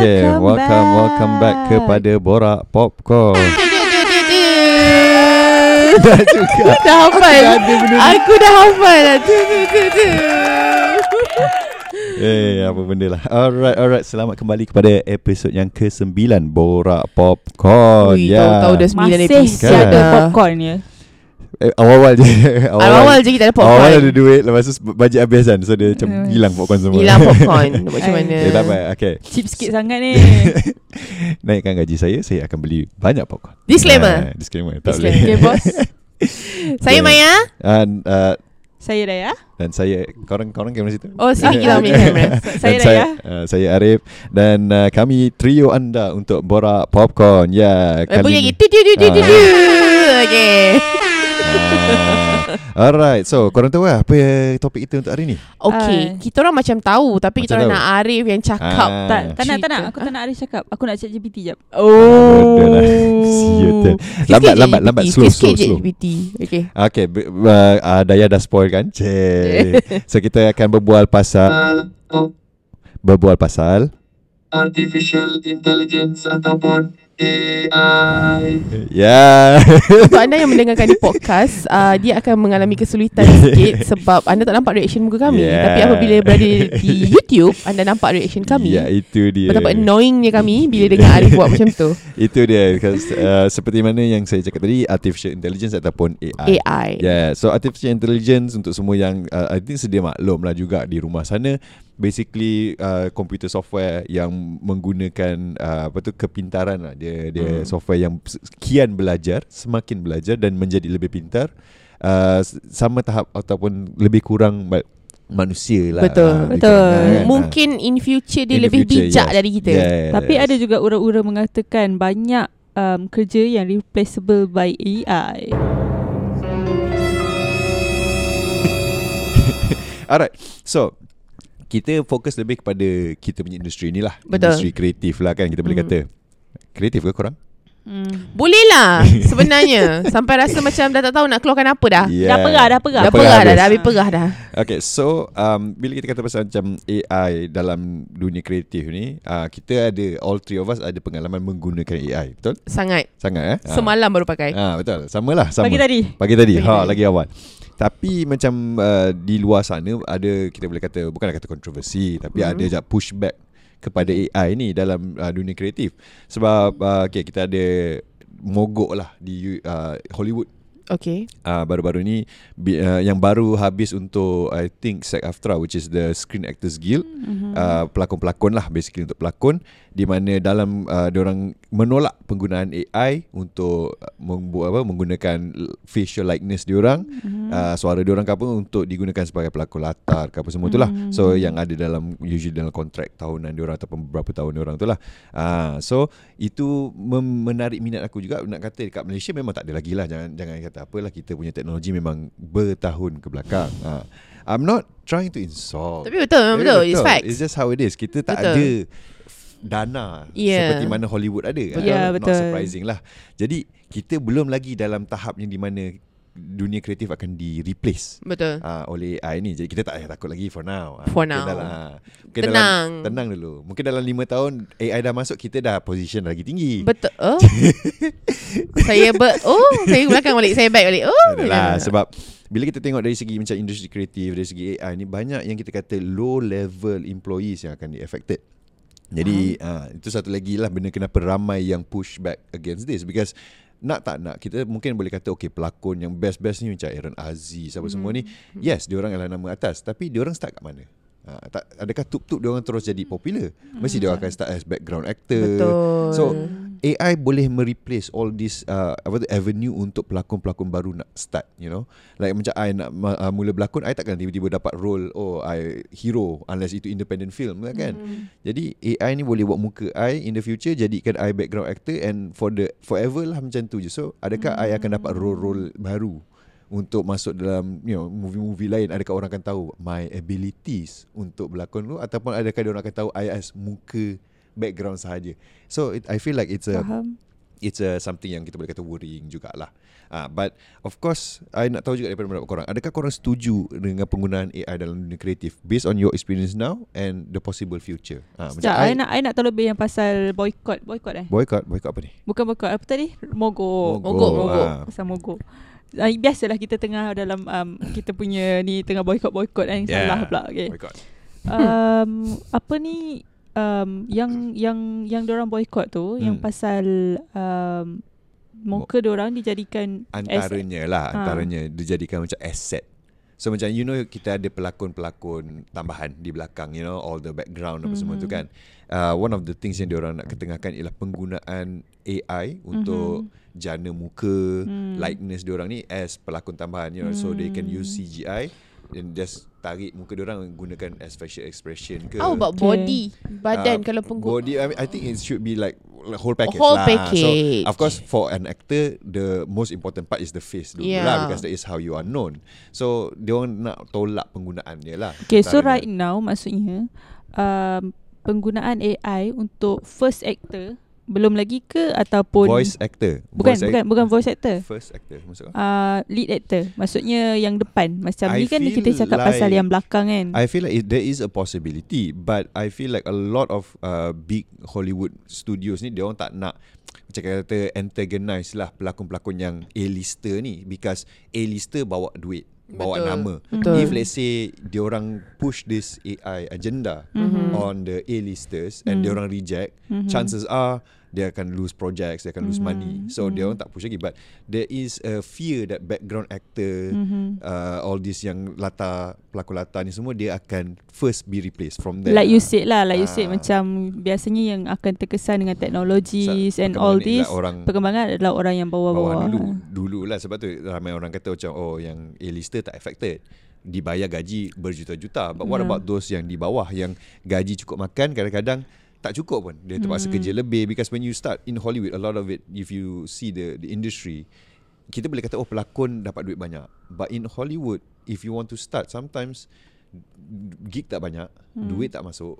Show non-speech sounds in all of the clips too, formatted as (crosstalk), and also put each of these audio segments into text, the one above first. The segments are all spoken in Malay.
Okay, Welcome welcome, welcome back back. kepada Borak Popcorn. (laughs) (laughs) Dah juga. Dah hafal. Aku dah hafal (laughs) tu, tu, tu, tu. Eh, apa benda lah. Alright, alright. Selamat kembali kepada episod yang ke-9 Borak Popcorn. Ui, Ya. tahu-tahu dah sembilan Masih episod Kan? ada dah. popcorn ya. Eh, awal-awal je. (laughs) Awal-awal je kita ada popcorn. Awal ada duit Lepas tu bajet habis kan. So dia macam Hmm. hilang popcorn semua. Hilang popcorn. (laughs) Macam mana? Eh tak apa. Okay. Cheap sikit sangat ni. (laughs) Naikkan gaji saya Saya akan beli banyak popcorn. Disclaimer. Ah, Disclaimer. Tak Disclaimer. boleh. Okay, bos. Saya. Maya. Dan, uh, Saya dah ya. dan saya Korang korang kamera situ? Oh sini kita ambil kamera. Saya Dan dah ya. uh, Saya Arif. Dan uh, kami trio anda Untuk borak popcorn. Ya Eh, Bunyi ni- lagi. Tu tu tu tu tu tu Okay. Ah, (laughs) Alright So korang tahu lah Apa topik kita untuk hari ni Okay Ah. Kita orang macam tahu Tapi kita Macam orang tahu. nak Arif yang cakap Ah. Tak, tak nak, tak nak. Aku tak nak Arif cakap. Aku nak chat GPT jap. Bodoh lah. (laughs) Sial Lambat, lambat, lambat. Slow, slow, slow. GPT. Okay Okay b- uh, uh, Daya dah spoil kan Cik (laughs) So kita akan berbual pasal Berbual pasal artificial intelligence ataupun Ya. Untuk anda yang mendengarkan di podcast (laughs) uh, Dia akan mengalami kesulitan sikit (laughs) Sebab anda tak nampak reaction muka kami. Yeah. Tapi apabila berada di (laughs) YouTube Anda nampak reaction kami. Ya itu dia. Betapa annoyingnya kami Bila dengar Arif buat macam tu. Itu dia uh, Seperti mana yang saya cakap tadi Artificial intelligence ataupun AI AI Yeah, so artificial intelligence untuk semua yang uh, I think sedia maklum lah juga di rumah sana basically uh, computer software yang menggunakan uh, apa tu kepintaran lah dia dia Hmm. software yang kian belajar semakin belajar dan menjadi lebih pintar uh, sama tahap ataupun lebih kurang ma- manusia lah Betul. Ah, lebih Betul. kan? Mungkin in future dia In lebih future, bijak yes. dari kita Yes. Tapi ada juga ura-ura mengatakan banyak um, kerja yang replaceable by AI. (laughs) Alright So kita fokus lebih kepada kita punya industri ni lah Betul. Industri kreatif lah kan kita boleh Hmm. kata Kreatif ke korang? Hmm. Boleh lah Sebenarnya (laughs) Sampai rasa macam Dah tak tahu nak keluarkan apa dah Yeah. Dah perah, dah perah. Dah perah perah dah habis. Dah habis perah dah Okay, so um, bila kita kata pasal macam AI dalam dunia kreatif ni, uh, kita ada all three of us ada pengalaman menggunakan AI, betul? Sangat Sangat eh? Ah. Semalam baru pakai Ah, betul. Sama lah, sama. Pagi tadi. Pagi tadi. Pagi ha, tadi. lagi awal. Tapi macam uh, di luar sana ada kita boleh kata bukanlah kata kontroversi, tapi Mhm. ada je pushback kepada AI ni dalam uh, dunia kreatif. Sebab uh, okay, kita ada mogok lah di uh, Hollywood Okay uh, baru-baru ni uh, yang baru habis untuk I think SAG-AFTRA which is the Screen Actors Guild Mhm. uh, pelakon-pelakon lah basically untuk pelakon di mana dalam uh, orang menolak penggunaan AI untuk uh, membuat apa menggunakan facial likeness diorang. Mhm. uh, suara diorang ke apa untuk digunakan sebagai pelakon latar ke apa semua tu lah. Mhm. so yang ada dalam usually dalam kontrak tahunan diorang ataupun beberapa tahun diorang tu lah. Uh, so itu mem- menarik minat aku juga. Nak kata dekat Malaysia memang tak ada lagi lah. Jangan jangan kata apalah kita punya teknologi memang bertahun ke belakang. Uh, I'm not trying to insult. Tapi betul memang Ya, betul. It's facts. It's just how it is. Kita tak Betul. ada dana Yeah. seperti mana Hollywood ada. Betul. Ah, Ya, Not betul. surprising lah. Jadi kita belum lagi dalam tahap yang di mana dunia kreatif akan di replace Betul uh, oleh AI ni. Jadi kita tak payah takut lagi for now. Ah, For mungkin now. Dalam, mungkin Tenang. Dalam, tenang dulu. Mungkin dalam 5 tahun AI dah masuk kita dah position lagi tinggi. Betul (laughs) oh. Saya ber Oh Saya belakang balik Saya back balik Oh Adalah sebab bila kita tengok dari segi macam industri kreatif dari segi AI ni banyak yang kita kata low level employees yang akan di affected. Jadi uh, itu satu lagi lah benda kenapa ramai yang push back against this. Because nak tak nak kita mungkin boleh kata okay pelakon yang best-best ni macam Aaron Aziz apa semua ni. Yes dia orang adalah nama atas. Tapi dia orang start kat mana? Ha, tak, adakah tup-tup dia orang terus jadi popular? Mesti dia orang akan start as background actor. Betul So AI boleh mereplace all this uh, apa tu avenue untuk pelakon-pelakon baru nak start, you know. Like macam I nak uh, mula berlakon, I takkan tiba-tiba dapat role oh I hero unless itu independent film lah kan. Hmm. Jadi AI ni boleh buat muka I in the future jadikan I background actor and for the forever lah macam tu je. So adakah I akan dapat role-role baru untuk masuk dalam you know movie-movie lain adakah orang akan tahu my abilities untuk berlakon tu ataupun adakah dia orang akan tahu I as muka background sahaja. So it, I feel like it's a Faham. it's uh, something yang kita boleh kata worrying jugalah. Ah, uh, but of course, I nak tahu juga daripada pendapat korang. Adakah korang setuju dengan penggunaan AI dalam dunia kreatif based on your experience now and the possible future? Ah, Sekejap, I, nak I nak tahu lebih yang pasal boycott, boycott eh. boycott, boycott apa ni? Bukan boycott, apa tadi? Mogok. Mogok, Mogok. ah. Pasal mogok. Uh, biasalah kita tengah dalam um, kita punya ni tengah boycott-boycott kan Yeah. salah pula. Okay. Boycott. um, apa ni um, yang yang yang orang boycott tu Hmm. yang pasal um, muka orang dijadikan Antaranya lah, Ha. antaranya dijadikan macam asset. So macam you know kita ada pelakon-pelakon tambahan di belakang, you know all the background apa semua tu Mhm. kan. Uh, one of the things yang diorang nak ketengahkan ialah penggunaan AI untuk jana muka, Hmm. likeness diorang ni as pelakon tambahan, you know, so they can use Hmm. CGI and just tarik muka diorang gunakan as facial expression ke. How about Okay. body Uh, Badan kalau penggu Body I, mean, I think it should be like whole package Whole lah. package. So of course for an actor the most important part is the face dulu Yeah. lah because that is how you are known. So dia orang nak tolak penggunaan dia lah. Okay, so right now maksudnya um, penggunaan AI untuk first actor belum lagi ke ataupun voice actor. bukan voice bukan bukan voice actor. First actor maksud kau? Uh, lead actor Maksudnya yang depan Macam I ni kan feel kita cakap pasal like- yang belakang kan I feel like it, there is a possibility but I feel like a lot of uh, big Hollywood studios ni dia orang tak nak macam kata antagonize lah pelakon-pelakon yang A-lister ni because A-lister bawa duit bawa Betul. nama Betul. if let's say dia orang push this AI agenda Mhm. on the A-listers and Mhm. dia orang reject Mhm. chances are dia akan lose projects dia akan lose Mhm. money so dia Mhm. orang tak push lagi but there is a fear that background actor Mhm. uh, all this yang latar pelakon latar ni semua dia akan first be replaced from there. Like you said lah Like you said Ah. Macam Biasanya yang akan terkesan Dengan technologies And all this orang Perkembangan adalah orang yang bawah bawah-bawah dulu dulu lah sebab tu ramai orang kata macam oh yang A-lister tak affected dibayar gaji berjuta-juta but what Yeah. about those yang di bawah yang gaji cukup makan kadang-kadang tak cukup pun dia terpaksa Hmm. kerja lebih because when you start in Hollywood a lot of it if you see the the industry kita boleh kata oh pelakon dapat duit banyak but in Hollywood if you want to start sometimes gig tak banyak Hmm. duit tak masuk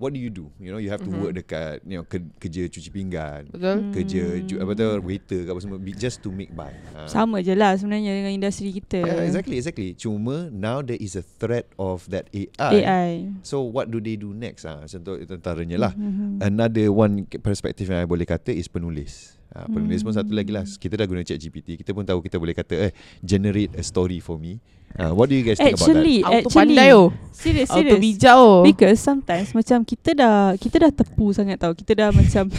what do you do you know you have to Mhm. work dekat you know ke- kerja cuci pinggan Betul Hmm. kerja ju- apa tu waiter ke apa semua just to make by. Ha. Sama je lah sebenarnya Dengan industri kita Yeah, exactly, exactly. Cuma now there is a threat of that AI. AI So what do they do next? Ah, contoh itu antaranya lah. Mhm. Another one perspektif yang I boleh kata is penulis. Ha, penulis pun satu lagi lah. Kita dah guna chat GPT. Kita pun tahu kita boleh kata eh generate a story for me. Ha, what do you guys think Actually Auto Actually pandai oh Serious Auto serious bijak oh Because sometimes Macam kita dah Kita dah tepu sangat tau Kita dah macam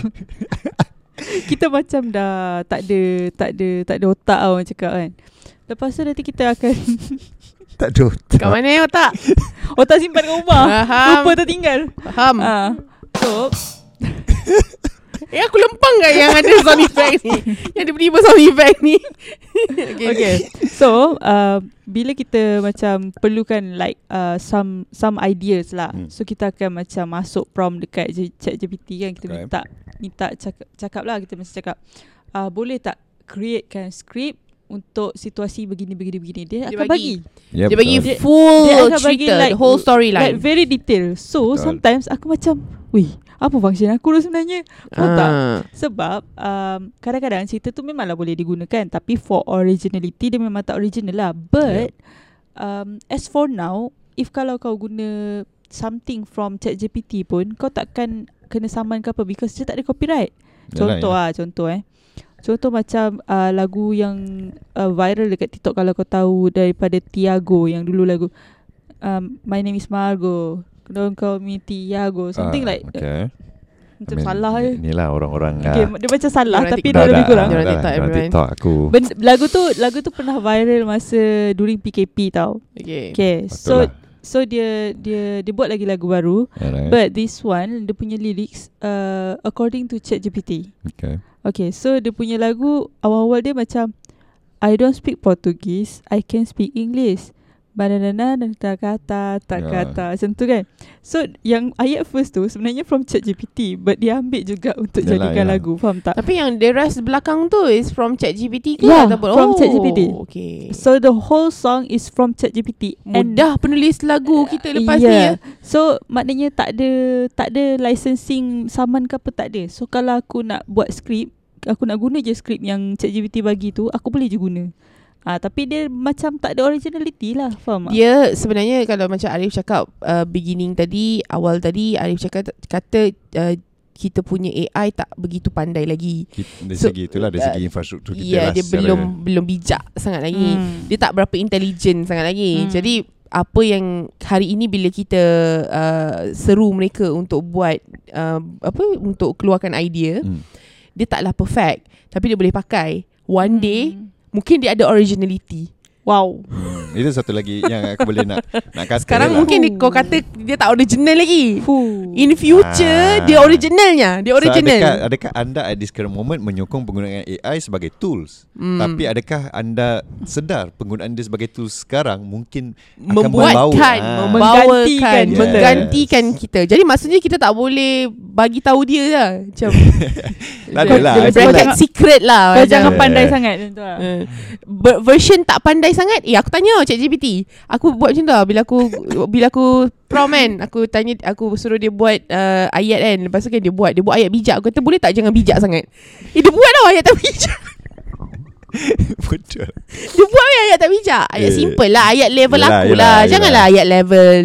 (laughs) Kita macam dah Tak ada Tak ada Tak ada otak tau Orang cakap kan Lepas tu nanti kita akan about (laughs) that? Tak ada. Kat mana otak (laughs) Otak simpan kat rumah Faham Lupa tertinggal Faham Ah, So (laughs) Eh aku lempang kan yang ada sound effect ni? Yang tiba-tiba sound effect ni? (laughs) Okay So uh, Bila kita macam Perlukan like uh, Some Some ideas lah. Hmm. So kita akan macam Masuk prompt dekat chat GPT kan. Kita Okay. minta Minta cakap, cakap lah. Kita mesti cakap uh, Boleh tak Createkan script Untuk situasi begini Begini begini? Dia, Dia akan bagi. bagi, Yeah, Dia bagi Dia- full dia akan bagi cerita like- The whole Like storyline very detail So Betul. sometimes Aku macam Wih Apa function aku sebenarnya Tahu tak Ah. sebab um, kadang-kadang cerita tu memanglah boleh digunakan tapi for originality dia memang tak original lah. But um, as for now, if kalau kau guna something from ChatGPT pun kau takkan kena saman ke apa because dia tak ada copyright. Contoh ah, contoh eh. Contoh macam uh, lagu yang uh, viral dekat TikTok kalau kau tahu daripada Tiago yang dulu lagu um, My name is Margo. Don't call me Tiago. Something like Ah, okay. macam salah je. Ni lah orang-orang. Okay, dia macam salah tapi dah Dah, lebih kurang. Dia orang TikTok, everyone. TikTok aku. Ben, lagu tu lagu tu pernah viral masa during PKP tau. Okay Okay, so lah. so dia dia dia buat lagi lagu baru, Alright. but this one dia punya lyrics uh, according to ChatGPT. okay. Okay, so dia punya lagu awal-awal dia macam I don't speak Portuguese, I can speak English. Banana tak kata tak kata macam tu kan. So yang ayat first tu sebenarnya from ChatGPT but dia ambil juga untuk Yalah, jadikan yalah. lagu, faham tak? Tapi yang the rest belakang tu Is from ChatGPT ke Yeah, ataupun from oh, ChatGPT. Okay So the whole song is from ChatGPT and Mudah penulis lagu kita lepas ni yeah. ya So maknanya tak ada tak ada licensing saman ke apa tak ada. So kalau aku nak buat skrip aku nak guna je skrip yang ChatGPT bagi tu, aku boleh je guna. Ah tapi dia macam tak ada originality lah, faham tak? Dia sebenarnya kalau macam Arif cakap uh, beginning tadi, awal tadi Arif cakap kata uh, kita punya AI tak begitu pandai lagi. Dari So, segi itulah Dari uh, segi infrastruktur kita Ya, lah dia belum belum bijak sangat lagi. Hmm. Dia tak berapa intelligent sangat lagi. Hmm. Jadi apa yang hari ini bila kita uh, seru mereka untuk buat uh, apa untuk keluarkan idea, Hmm. dia taklah perfect tapi dia boleh pakai. One day Hmm. Mungkin dia ada originality. Wow. (laughs) Hmm, Itu satu lagi Yang aku boleh nak Nak kata Sekarang lah. mungkin dia, kau kata dia tak original lagi. Fuh. In future Ah. dia originalnya, dia So, original. adakah, adakah anda at this current moment Menyokong penggunaan AI sebagai tools Hmm. Tapi adakah anda sedar Penggunaan dia sebagai tools sekarang Mungkin akan membuatkan membawa- Ah. membawakan Menggantikan kita. menggantikan kita. Jadi maksudnya kita tak boleh bagi tahu dia lah. Macam (laughs) Tak adalah, I feel Project like- secret lah. Kau jangan Yeah. pandai sangat tu lah. Eh, version tak pandai sangat Eh aku tanya ChatGPT. Aku buat macam tu lah. Bila aku Bila aku prom kan Aku tanya Aku suruh dia buat uh, Ayat kan. Lepas tu kan dia buat Dia buat ayat bijak. Aku kata boleh tak jangan bijak sangat? Eh dia buat tau ayat tak bijak (laughs) Betul Dia buat ayat tak bijak Ayat Eh. simple lah Ayat level Yelah, aku yelah, lah yelah. Janganlah ayat level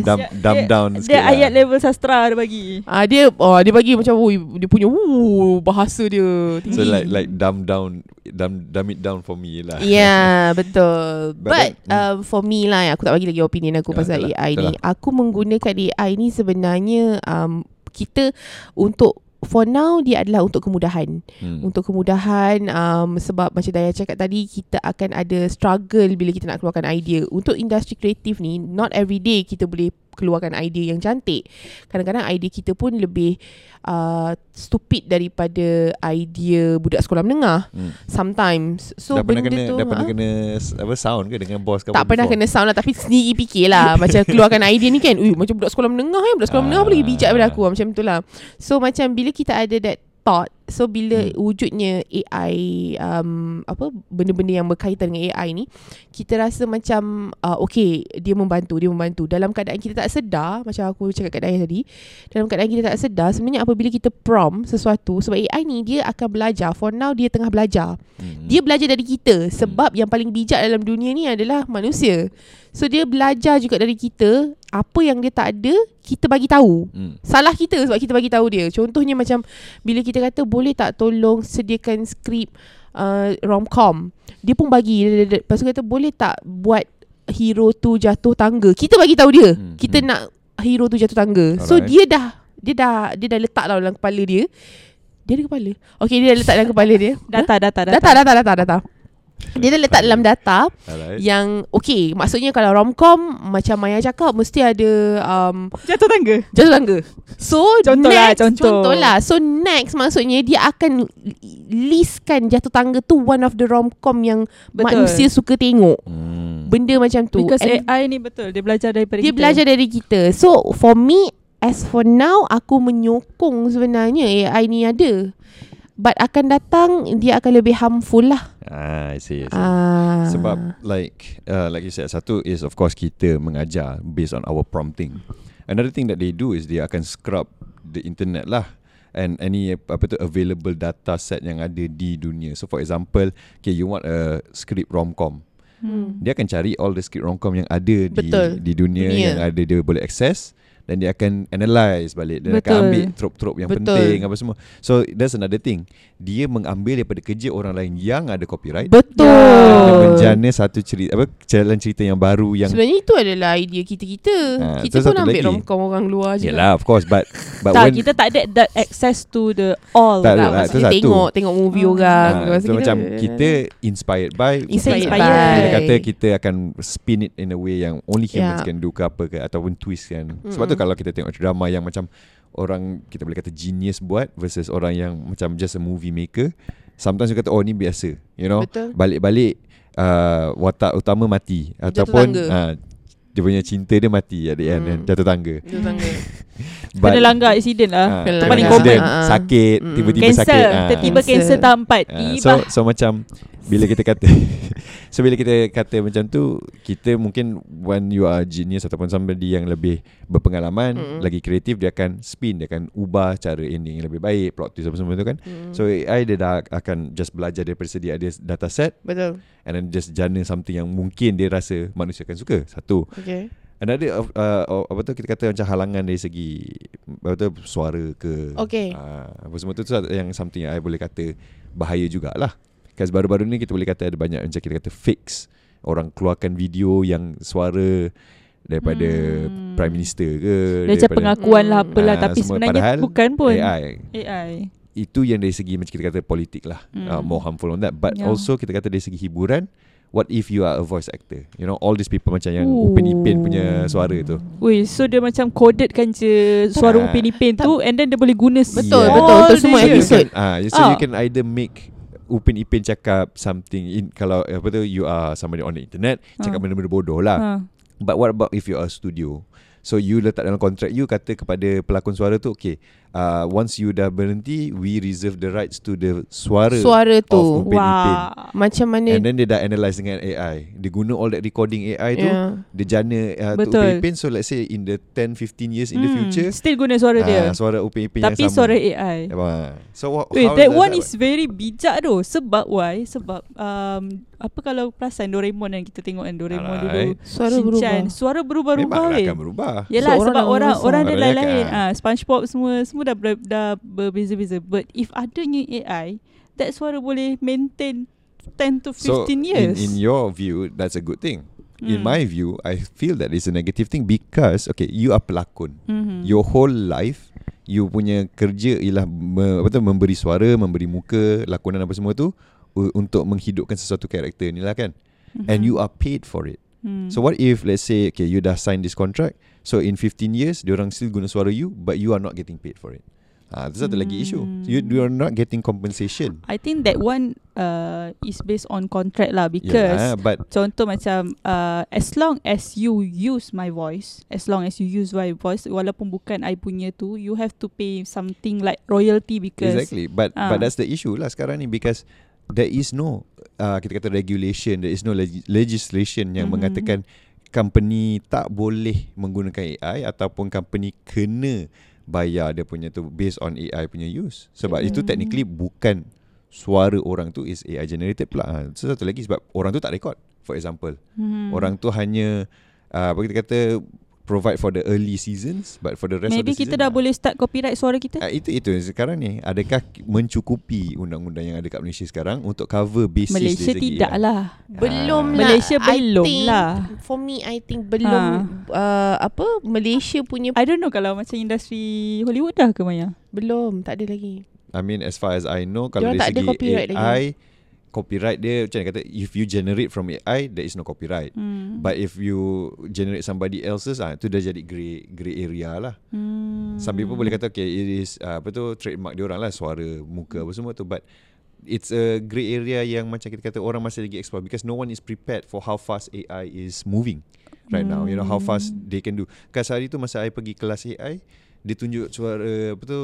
Dumb, Dia- dumb dia- down Dia sikit lah. ayat level sastra dia bagi. Ah dia oh dia bagi macam oh, dia punya uh, bahasa dia tinggi. So like like dumb down dumb, dumb it down for me lah Ya yeah, (laughs) betul But But, then, uh, for me lah Aku tak bagi lagi opinion aku Ya, Pasal betul lah, AI betul ni Aku menggunakan AI ni sebenarnya um, Kita Untuk For now Dia adalah untuk kemudahan hmm. Untuk kemudahan um, Sebab macam Daya cakap tadi Kita akan ada struggle Bila kita nak keluarkan idea Untuk industri kreatif ni Not every day Kita boleh keluarkan idea yang cantik. Kadang-kadang idea kita pun lebih uh, Stupid daripada Idea budak sekolah menengah. Hmm. Sometimes. So dah benda kena tu dah pernah ha? kena apa sound ke dengan bos kau Tak pernah kena sound lah Tapi sendiri fikir lah (laughs) Macam keluarkan idea ni kan Ui, Macam budak sekolah menengah kan Budak sekolah Ah. menengah apa lagi bijak daripada aku. Macam tu lah. So macam bila kita ada that thought So bila Hmm. wujudnya AI um, Apa Benda-benda yang berkaitan dengan AI ni Kita rasa macam uh, Okay Dia membantu Dia membantu. Dalam keadaan kita tak sedar Macam aku cakap kat Daya tadi Dalam keadaan kita tak sedar Sebenarnya apabila kita prompt sesuatu Sebab AI ni Dia akan belajar. For now dia tengah belajar. Hmm. dia belajar dari kita. Sebab yang paling bijak dalam dunia ni adalah manusia So dia belajar juga dari kita Apa yang dia tak ada Kita bagi tahu. Hmm. Salah kita sebab kita bagi tahu dia. Contohnya macam Bila kita kata boleh tak tolong sediakan skrip uh, romcom? Dia pun bagi. Lepas tu kata boleh tak buat hero tu jatuh tangga? Kita bagi tahu dia. Hmm, Kita hmm. nak hero tu jatuh tangga. So Alright. dia dah Dia dah Dia dah letak tau dalam kepala dia. Dia ada kepala? Okay dia dah letak dalam kepala dia. Data, data, data. Data, data, data, data. Dia dah letak dalam data Alright. yang okay, maksudnya kalau romcom macam Maya cakap mesti ada um, Jatuh tangga. jatuh tangga. So Contoh lah, next, contoh. contoh lah. So next maksudnya dia akan listkan jatuh tangga tu one of the romcom yang Betul. manusia suka tengok. Hmm. Benda macam tu. Because And AI ni betul. Dia belajar daripada dia kita. belajar dari kita. So for me as for now aku menyokong sebenarnya AI ni ada. But akan datang dia akan lebih harmful lah. Ah, I see, I see. Ah. Sebab like uh, like you said satu is of course kita mengajar based on our prompting. Another thing that they do is dia akan scrub the internet lah and any apa tu available data set yang ada di dunia. So for example, okay you want a script romcom. Hmm. Dia akan cari all the script romcom yang ada di Betul. di dunia, Dunia. yang ada dia boleh access dan dia akan analyze balik dia Betul. akan ambil trop-trop yang Betul. penting apa semua. So that's another thing. Dia mengambil daripada kerja orang lain yang ada copyright Betul. dia menjana satu cerita apa jalan cerita yang baru yang Sebenarnya itu adalah idea kita-kita. Ah, kita tu pun ambil romcom orang luar je. Yalah of course but but tak, when kita tak ada that access to the all. Tak lah. lah, kita satu. tengok tengok movie Hmm. orang. ah, Lepas so tu macam kita inspired by Inspired by. kita kata kita akan spin it in a way yang only humans Yeah. can do ke apa ke ataupun twist kan. Sebab tu. Kalau kita tengok drama yang macam orang kita boleh kata genius buat versus orang yang macam just a movie maker, sometimes you kata oh ni biasa, you know. Betul. Balik-balik uh, watak utama mati Jatuh ataupun tangga. uh, dia punya cinta dia mati at the end Hmm. jatuh tangga. Jatuh tangga. (laughs) Kena langgar accident lah. Ah, Kena kena langgar. accident, Ah, ah. sakit, Mm. tiba-tiba Cancer. sakit. ah. Tiba-tiba Cancer. tahap 4. Ah, so so macam bila kita kata (laughs) so bila kita kata macam tu kita mungkin when you are genius ataupun somebody yang lebih berpengalaman Mm. lagi kreatif dia akan spin dia akan ubah cara ending yang lebih baik plot twist apa semua tu kan Hmm. so AI dia dah akan just belajar daripada sedia ada data set Betul. and then just jana something yang mungkin dia rasa manusia akan suka satu Okay. Another uh, uh, apa tu kita kata macam halangan dari segi apa tu suara ke Okay. uh, apa semua tu tu yang something yang I boleh kata bahaya jugalah. Because baru-baru ni kita boleh kata ada banyak macam kita kata fix orang keluarkan video yang suara daripada Hmm. prime minister ke Dia macam daripada pengakuan lah apalah Ah, Tapi sebenarnya bukan pun AI. AI Itu yang dari segi macam kita kata politik lah Hmm. uh, more harmful on that but Yeah. also kita kata dari segi hiburan what if you are a voice actor you know all these people macam yang Ooh. Upin Ipin punya suara tu Wih, so dia macam codedkan je suara Tak. Upin Ipin tu and then dia boleh guna Betul, Yeah. betul. Untuk all semua you episode. can, ah, so you Ah. can either make Upin Ipin cakap something in kalau apa tu you are somebody on the internet cakap Ah. benda-benda bodoh lah. Ha. But what about if you are a studio? So you letak dalam kontrak you kata kepada pelakon suara tu okay uh, once you dah berhenti we reserve the rights to the suara, Suara of tu. Ipin. Wah. Macam mana And then dia dah analyse dengan AI. Dia guna all that recording AI tu. yeah. Dia jana uh, tu Betul. Upin Ipin so let's say in the 10 15 years in the Hmm, future Still guna suara dia ah, suara Upin Ipin Tapi yang sama. suara AI Ah. So what, Wait, how that does one that is very bijak tu Sebab why? Sebab um, Apa kalau perasan Doraemon yang kita tengok kan Doraemon dulu Alright. Suara Shinchan, berubah. Suara berubah-ubah Memang weh akan berubah. Yelah So, orang sebab orang orang Orang dia lain-lain. akan- Ah, SpongeBob semua semua dah ber, dah berbeza-beza. But if adanya AI, that suara boleh maintain 10 to 15 So years. in, in your view, that's a good thing. In Hmm. my view, I feel that it's a negative thing because okay, you are pelakon. Mhm. Your whole life, you punya kerja ialah me, apa tu, memberi suara, memberi muka, lakonan apa semua tu untuk menghidupkan sesuatu karakter ni lah kan. And you are paid for it. Hmm. So what if let's say okay, you dah sign this contract, so in 15 years, diorang still guna suara you, but you are not getting paid for it. Ah, itu satu lagi issue. You you are not getting compensation. I think that one uh, is based on contract lah Yeah, because but contoh macam uh, as long as you use my voice, as long as you use my voice walaupun bukan I punya tu, you have to pay something like royalty because Exactly. But Ah. but that's the issue lah sekarang ni because there is no uh, kita kata regulation, there is no leg- legislation yang Mhm. mengatakan company tak boleh menggunakan AI ataupun company kena bayar dia punya tu based on AI punya use. Sebab itu Hmm. technically bukan suara orang tu is AI generated pula. Ha, so satu lagi sebab orang tu tak record. For example, Hmm. orang tu hanya uh, apa kita kata provide for the early seasons but for the rest Maybe of the kita season dah boleh start copyright suara kita. Ah, itu itu sekarang ni adakah mencukupi undang-undang yang ada kat Malaysia sekarang untuk cover basis Malaysia dari segi tidak AI? lah. Belum Ah. lah Malaysia I belum think, lah. For me I think belum uh, Apa Malaysia punya I don't know kalau macam industri Hollywood dah ke Maya. Belum Tak ada lagi I mean as far as I know kalau Diorang dari tak segi AI lagi. Copyright dia macam kata if you generate from AI there is no copyright. Hmm. But if you generate somebody else's ah tu dah jadi grey grey area lah. hmm. Some people boleh kata okay it is uh, apa tu trademark dia orang lah suara muka apa semua tu but it's a grey area yang macam kita kata orang masih lagi explore because no one is prepared for how fast AI is moving right now you know how fast they can do kan hari tu masa I pergi kelas AI dia tunjuk suara apa tu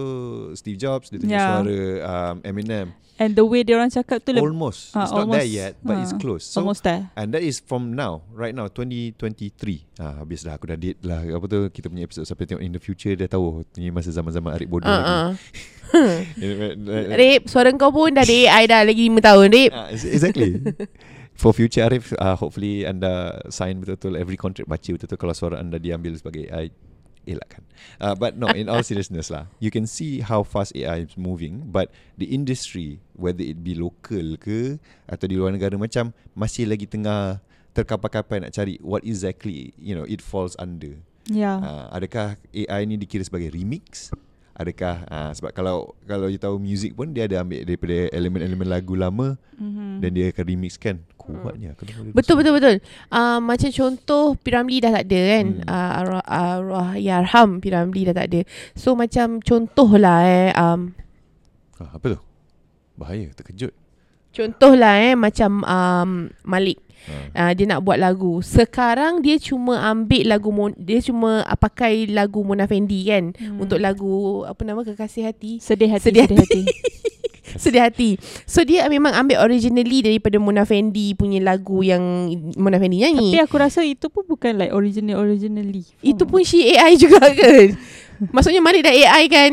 Steve Jobs dia tunjuk Yeah. suara um, Eminem. And the way dia orang cakap tu almost. Ah, it's not there almost. yet but it's Ah, close. So almost there. And that is from now Right now 2023 ah, Habis dah aku dah date lah. Apa tu Kita punya episode Sampai tengok in the future Dia tahu. Ni masa zaman-zaman Arik bodoh uh, uh. (laughs) Rip Suara kau pun dah ada AI dah Lagi 5 tahun Rip. Ex- Exactly. For future Arif uh, Hopefully anda Sign betul-betul Every contract baca betul-betul Kalau suara anda diambil sebagai AI Elakkan. Uh, But no In all (laughs) seriousness lah You can see How fast AI is moving But The industry Whether it be local ke Atau di luar negara Macam Masih lagi tengah Terkapai-kapai nak cari What exactly You know It falls under. Ya. uh, Adakah AI ni dikira sebagai remix? Adakah uh, Sebab kalau Kalau you tahu music pun Dia ada ambil Daripada elemen-elemen lagu lama Dan dia akan remix kan Kuatnya boleh Betul betul betul. Uh, macam contoh Piramli dah tak ada kan. Hmm. Hmm. Uh, arwah, arwah Yarham Piramli dah tak ada. So macam contoh lah eh um, ah, Apa tu? Bahaya terkejut Contohlah eh macam um, Malik Ha. uh, dia nak buat lagu. Sekarang dia cuma ambil lagu Mon- dia cuma uh, pakai lagu Mona Fendi kan hmm. untuk lagu apa nama Kekasih Hati. Sedih hati, Sedih sedih, hati. (laughs) (laughs) Sedih hati. So dia memang ambil originally daripada Mona Fendi punya lagu yang Mona Fendi nyanyi. Tapi aku rasa itu pun bukan like original originally. Itu pun she AI juga (laughs) ke? Maksudnya Malik dah AI kan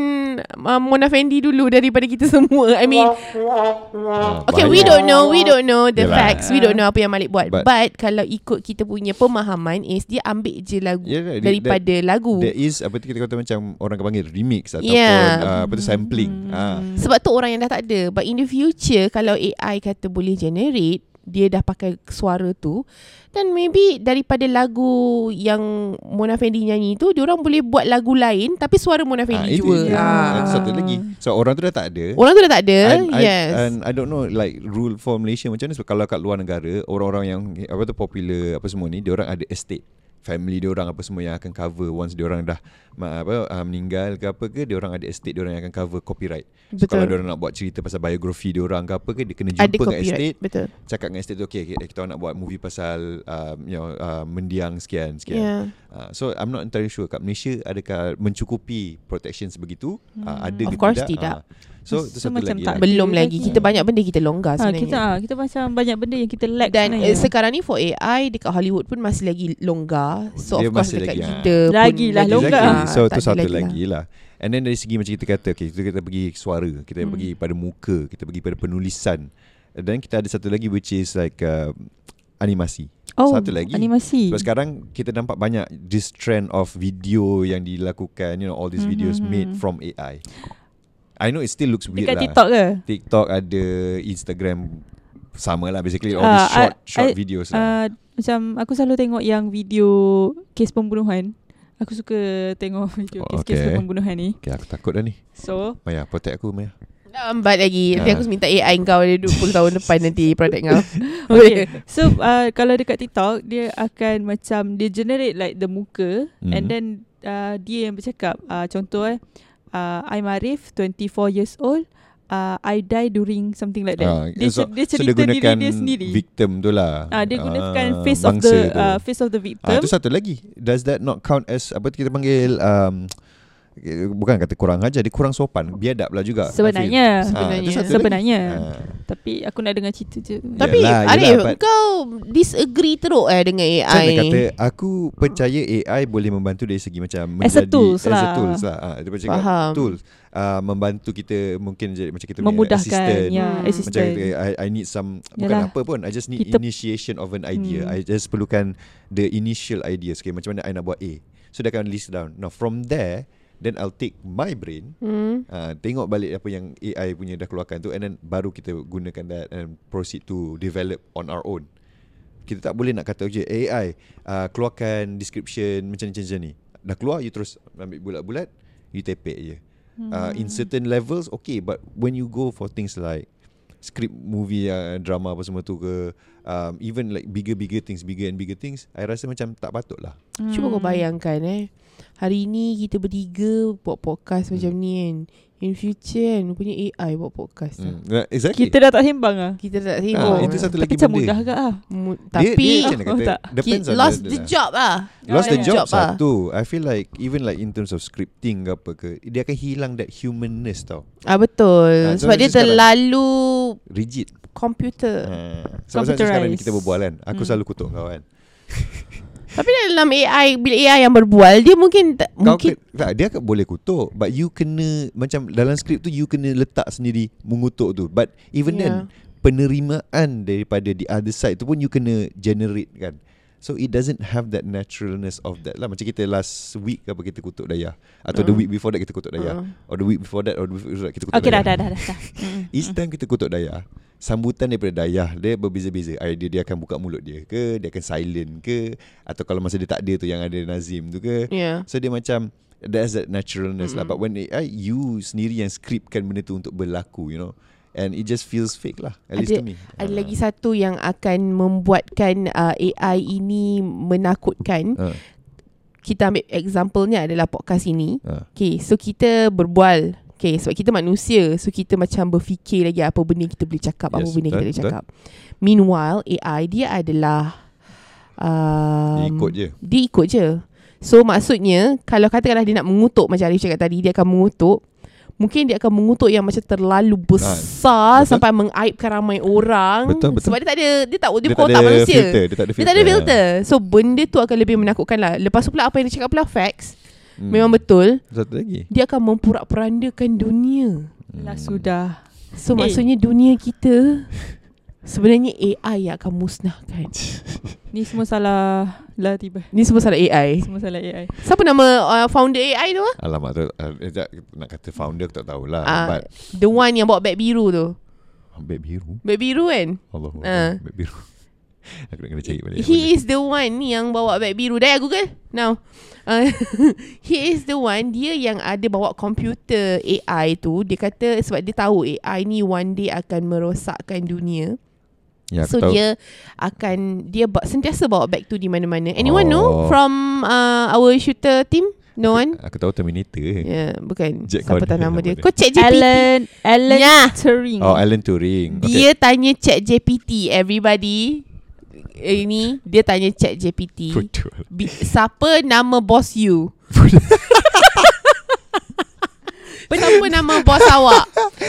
uh, Mona Fendi dulu daripada kita semua. I mean, Ah, okay, we don't know, we don't know the Yalah. facts. We don't know apa yang Malik buat. But, But- kalau ikut kita punya pemahaman is dia ambil je lagu Yeah, that- daripada lagu. There is apa tu kita kata macam orang akan panggil remix ataupun Yeah. uh, apa tu sampling. Ah. Sebab tu orang yang dah tak ada. But in the future kalau AI kata boleh generate dia dah pakai suara tu dan maybe daripada lagu yang Mona Fendi nyanyi tu dia orang boleh buat lagu lain tapi suara Mona Fendi itu juga. dia. Ah. Ah, Satu lagi. So orang tu dah tak ada. Orang tu dah tak ada. And I, yes. and I don't know like rule for Malaysia macam mana sebab kalau kat luar negara orang-orang yang apa tu popular apa semua ni dia orang ada estate family dia orang apa semua yang akan cover once dia orang dah apa uh, meninggal ke apa ke dia orang ada estate dia orang yang akan cover copyright. So kalau dia orang nak buat cerita pasal biografi dia orang ke apa ke dia kena ada jumpa dengan copyright. estate Betul. cakap dengan estate tu okay okay, kita nak buat movie pasal um, you know uh, mendiang sekian sekian. Yeah. Uh, so I'm not entirely sure kat Malaysia adakah mencukupi protection sebegitu? Uh, ada Of ke course tidak? tidak. Uh, so itu So, satu macam lagi. tak lah. Belum lagi. lagi. Kita banyak benda kita longgar Ha, sebenarnya. kita ah, kita macam banyak benda yang kita lack Dan sebenarnya. eh, sekarang ni for AI dekat Hollywood pun masih lagi longgar. So Dia of course masih dekat lagi, ah. kita pun Lagilah lagi- longgar. Ah, So tak tu ada satu lagi lah. And then dari segi macam kita kata okay, kita, kita pergi suara, kita Hmm. pergi pada muka, kita pergi pada penulisan. Dan kita ada satu lagi which is like uh, animasi. oh, satu lagi. Animasi. Sebab sekarang kita nampak banyak this trend of video yang dilakukan, you know, all these Mhm, videos mhm. made from AI. I know it still looks weird Dekat lah. TikTok ke? TikTok ada, Instagram sama lah basically all Ah, these short I- short I- videos lah. Uh, macam aku selalu tengok yang video kes pembunuhan. Aku suka tengok video Oh, kes-kes okay. pembunuhan ni. Okay, aku takut dah ni. So, Maya, protect aku Maya. Lambat lagi. Nanti Ah. aku minta AI kau dia 20 tahun (laughs) depan nanti produk kau. (laughs) okay. (laughs) So, uh, kalau dekat TikTok, dia akan macam, dia generate like the muka Mhm. and then uh, dia yang bercakap, uh, contoh eh, uh, I'm Arif, 24 years old. Uh, I die during something like that. Ah, dia, so, dia so dia cerita diri gunakan dia sendiri. victim tu lah. Ah, dia gunakan Ah, face of the tu. uh, face of the Ah, victim. tu satu lagi. Does that not count as apa kita panggil um, bukan kata kurang ajar, dia kurang sopan. Biadab lah juga. Sebenarnya. tu Sebenarnya. lagi. Sebenarnya. Ah. Tapi aku nak dengar cerita je. Tapi Yalah, Arif, yalah, but- kau disagree teruk eh dengan AI Saya nak ni. kata Aku percaya AI boleh membantu Dari segi macam As a menjadi- tools As a lah. tools lah ha, Dia macam Faham. Tools uh, Membantu kita Mungkin jadi macam kita punya Memudahkan assistant ya Hmm. Macam assistant. kita, I, I need some Bukan Yalah. apa pun I just need Kita- initiation of an idea Hmm. I just perlukan The initial ideas okay, Macam mana I nak buat A So dia akan list down Now from there Then I'll take my brain Hmm. uh, Tengok balik apa yang AI punya dah keluarkan tu And then baru kita gunakan that And proceed to develop on our own kita tak boleh nak kata je AI uh, keluarkan description macam ni macam ni. Dah keluar you terus ambil bulat-bulat you tepek je. Uh, in certain levels okay but when you go for things like script movie uh, drama apa semua tu ke um, even like bigger bigger things bigger and bigger things I rasa macam tak patut lah. Cuba kau Hmm. bayangkan eh. Hari ni kita bertiga buat podcast Hmm. macam ni kan. In future kan punya AI buat podcast. Hmm. Hmm. Uh, exactly. Kita dah tak sembang ah. Kita tak Ah, tengok. itu satu Tapi lagi macam benda. mudah ke ah? Mu- Tapi dia macam Oh, kata tak. depends ki- on lost the, the job lah. Lost the job, lah. satu I feel like Even like in terms of scripting ke apa ke Dia akan hilang that humanness tau Ah betul. Ah, so Sebab dia terlalu Rigid komputer. ha. Sebab macam sekarang ni kita berbual kan Aku Hmm. selalu kutuk kau kan (laughs) Tapi dalam AI bila AI yang berbual dia mungkin tak, Kau mungkin ke, tak, Dia akan boleh kutuk But you kena Macam dalam skrip tu You kena letak sendiri Mengutuk tu But even Yeah. then Penerimaan daripada the other side tu pun You kena generate kan So it doesn't have that naturalness of that lah Macam kita last week apa kita kutuk Dayah Atau the Uh. week before that kita kutuk Dayah uh, Or the week before that Or the week before that kita kutuk Okay dah Dayah dah dah dah. dah. Mm. (laughs) Each time kita kutuk Dayah Sambutan daripada Dayah Dia berbeza-beza Either dia akan buka mulut dia ke Dia akan silent ke Atau kalau masa dia tak ada tu Yang ada Nazim tu ke yeah. So dia macam There's that naturalness mm. lah. But when AI You sendiri yang scriptkan benda tu Untuk berlaku you know And it just feels fake lah At least Ada- to me Ada Ah. lagi satu yang akan membuatkan uh, AI ini menakutkan. Ah, Kita ambil example-nya adalah podcast ini. ah. Okay, so kita berbual Okay sebab kita manusia So kita macam berfikir lagi Apa benda kita boleh cakap Apa Yes, benda kita betul, boleh betul. cakap Meanwhile AI dia adalah um, Dia ikut je. Dia ikut je So maksudnya Kalau katakanlah dia nak mengutuk Macam Arif cakap tadi Dia akan mengutuk Mungkin dia akan mengutuk yang macam terlalu besar betul. sampai mengaibkan ramai orang. Betul, betul. Sebab dia tak ada dia tak dia, Dia tak manusia. filter. Dia tak ada Dia filter. tak ada filter. So benda tu akan lebih menakutkan lah. Lepas tu pula apa yang dia cakap pula facts. Hmm. Memang betul. Satu lagi. Dia akan memporak-porandakan dunia. Lah Hmm. sudah. So Eh. maksudnya dunia kita sebenarnya AI yang akan musnahkan. (laughs) Ni semua salah lah tiba. Ni semua salah AI. Semua salah AI. Siapa nama uh, founder AI tu? Alamak tu uh, nak kata founder aku tak tahulah Ah, but the one yang bawa beg biru tu. beg biru. Beg biru kan? Allah Ah. beg biru. (laughs) aku nak kena cari balik. He is the one ni yang bawa beg biru. Dah Google now. Uh, (laughs) he is the one dia yang ada bawa komputer AI tu. Dia kata sebab dia tahu AI ni one day akan merosakkan dunia. ya, aku so tahu. dia akan dia ba- sentiasa bawa beg tu di mana-mana. Anyone Oh. know from uh, our shooter team? No one? Aku tahu Terminator. Ya, yeah, bukan. Jack Siapa tahu Gordon nama nama dia? Kau check GPT. Alan Alan Ya. Turing. Oh, Alan Turing. Dia tanya chat GPT everybody. Eh, Ini dia tanya chat GPT. Betul. Bi- siapa nama bos you? (laughs) Siapa nama bos awak?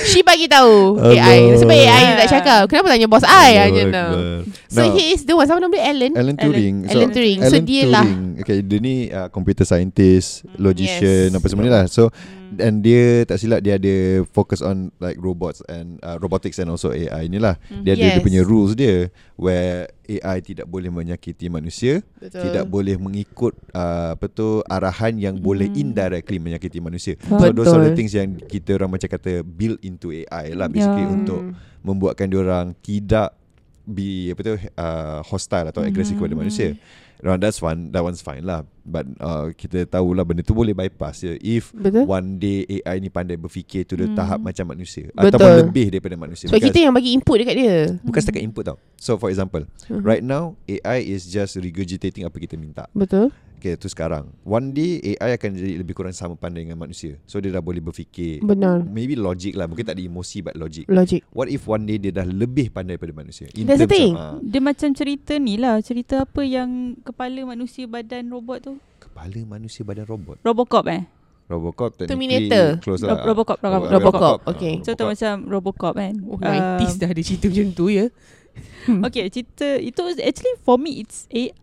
She bagi tahu AI. Allah. Sebab AI dia tak cakap. Kenapa tanya bos I aja Allahu now? Akbar. So Now, he is the one. Siapa nama dia? Alan. Alan Turing. Alan Turing. So, dia lah. Okay, dia ni uh, computer scientist, logician, yes. apa semua ni lah. So, Hmm. and dia tak silap dia ada focus on like robots and uh, robotics and also AI ni lah. Hmm. Dia ada dia Yes. punya rules dia where AI tidak boleh menyakiti manusia, Betul. tidak boleh mengikut uh, apa tu arahan yang boleh Hmm. indirectly menyakiti manusia. Betul. So those are the things yang kita orang macam kata build into AI lah basically Ya. untuk membuatkan dia orang tidak be apa tu uh, hostile atau agresif kepada manusia. Now, that's one that one's fine lah. But uh, kita tahulah benda tu boleh bypass je if Betul. one day AI ni pandai berfikir to the Hmm. tahap macam manusia Betul. ataupun lebih daripada manusia. Sebab kita yang bagi input dekat dia. bukan setakat input tau. So for example, Mhm. right now AI is just regurgitating apa kita minta. Betul. Okay, tu sekarang. One day AI akan jadi lebih kurang sama pandai dengan manusia. So dia dah boleh berfikir. Benar. Maybe logic lah. Mungkin tak ada emosi but logic. Logic. What if one day dia dah lebih pandai pada manusia? In That's the thing. Of, uh, Dia macam cerita ni lah Cerita apa yang Kepala manusia badan robot tu kepala manusia badan robot. Robocop eh Robocop Terminator. Close Rob- lah. Robocop, Robocop. Robocop, Ah, okay. Contoh macam Robocop kan Oh, Um, 90s dah ada cerita macam tu ya. (laughs) Okay cerita Itu actually for me It's a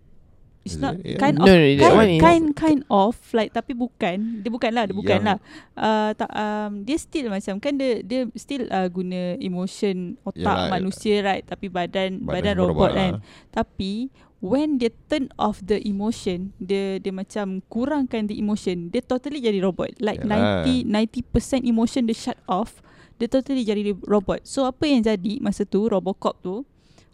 It's Is not it? Yeah. kind No, of no, that kind, one is- kind kind of like tapi bukan dia bukan lah dia bukan Yang- lah uh, tak um, dia still macam kan dia dia still uh, guna emotion otak Yalah, manusia right tapi badan badan, robot robot, lah. kan tapi when dia turn off the emotion dia dia macam kurangkan the emotion dia totally jadi robot like Yalah. 90 90% emotion dia shut off dia totally jadi robot so apa yang jadi masa tu robocop tu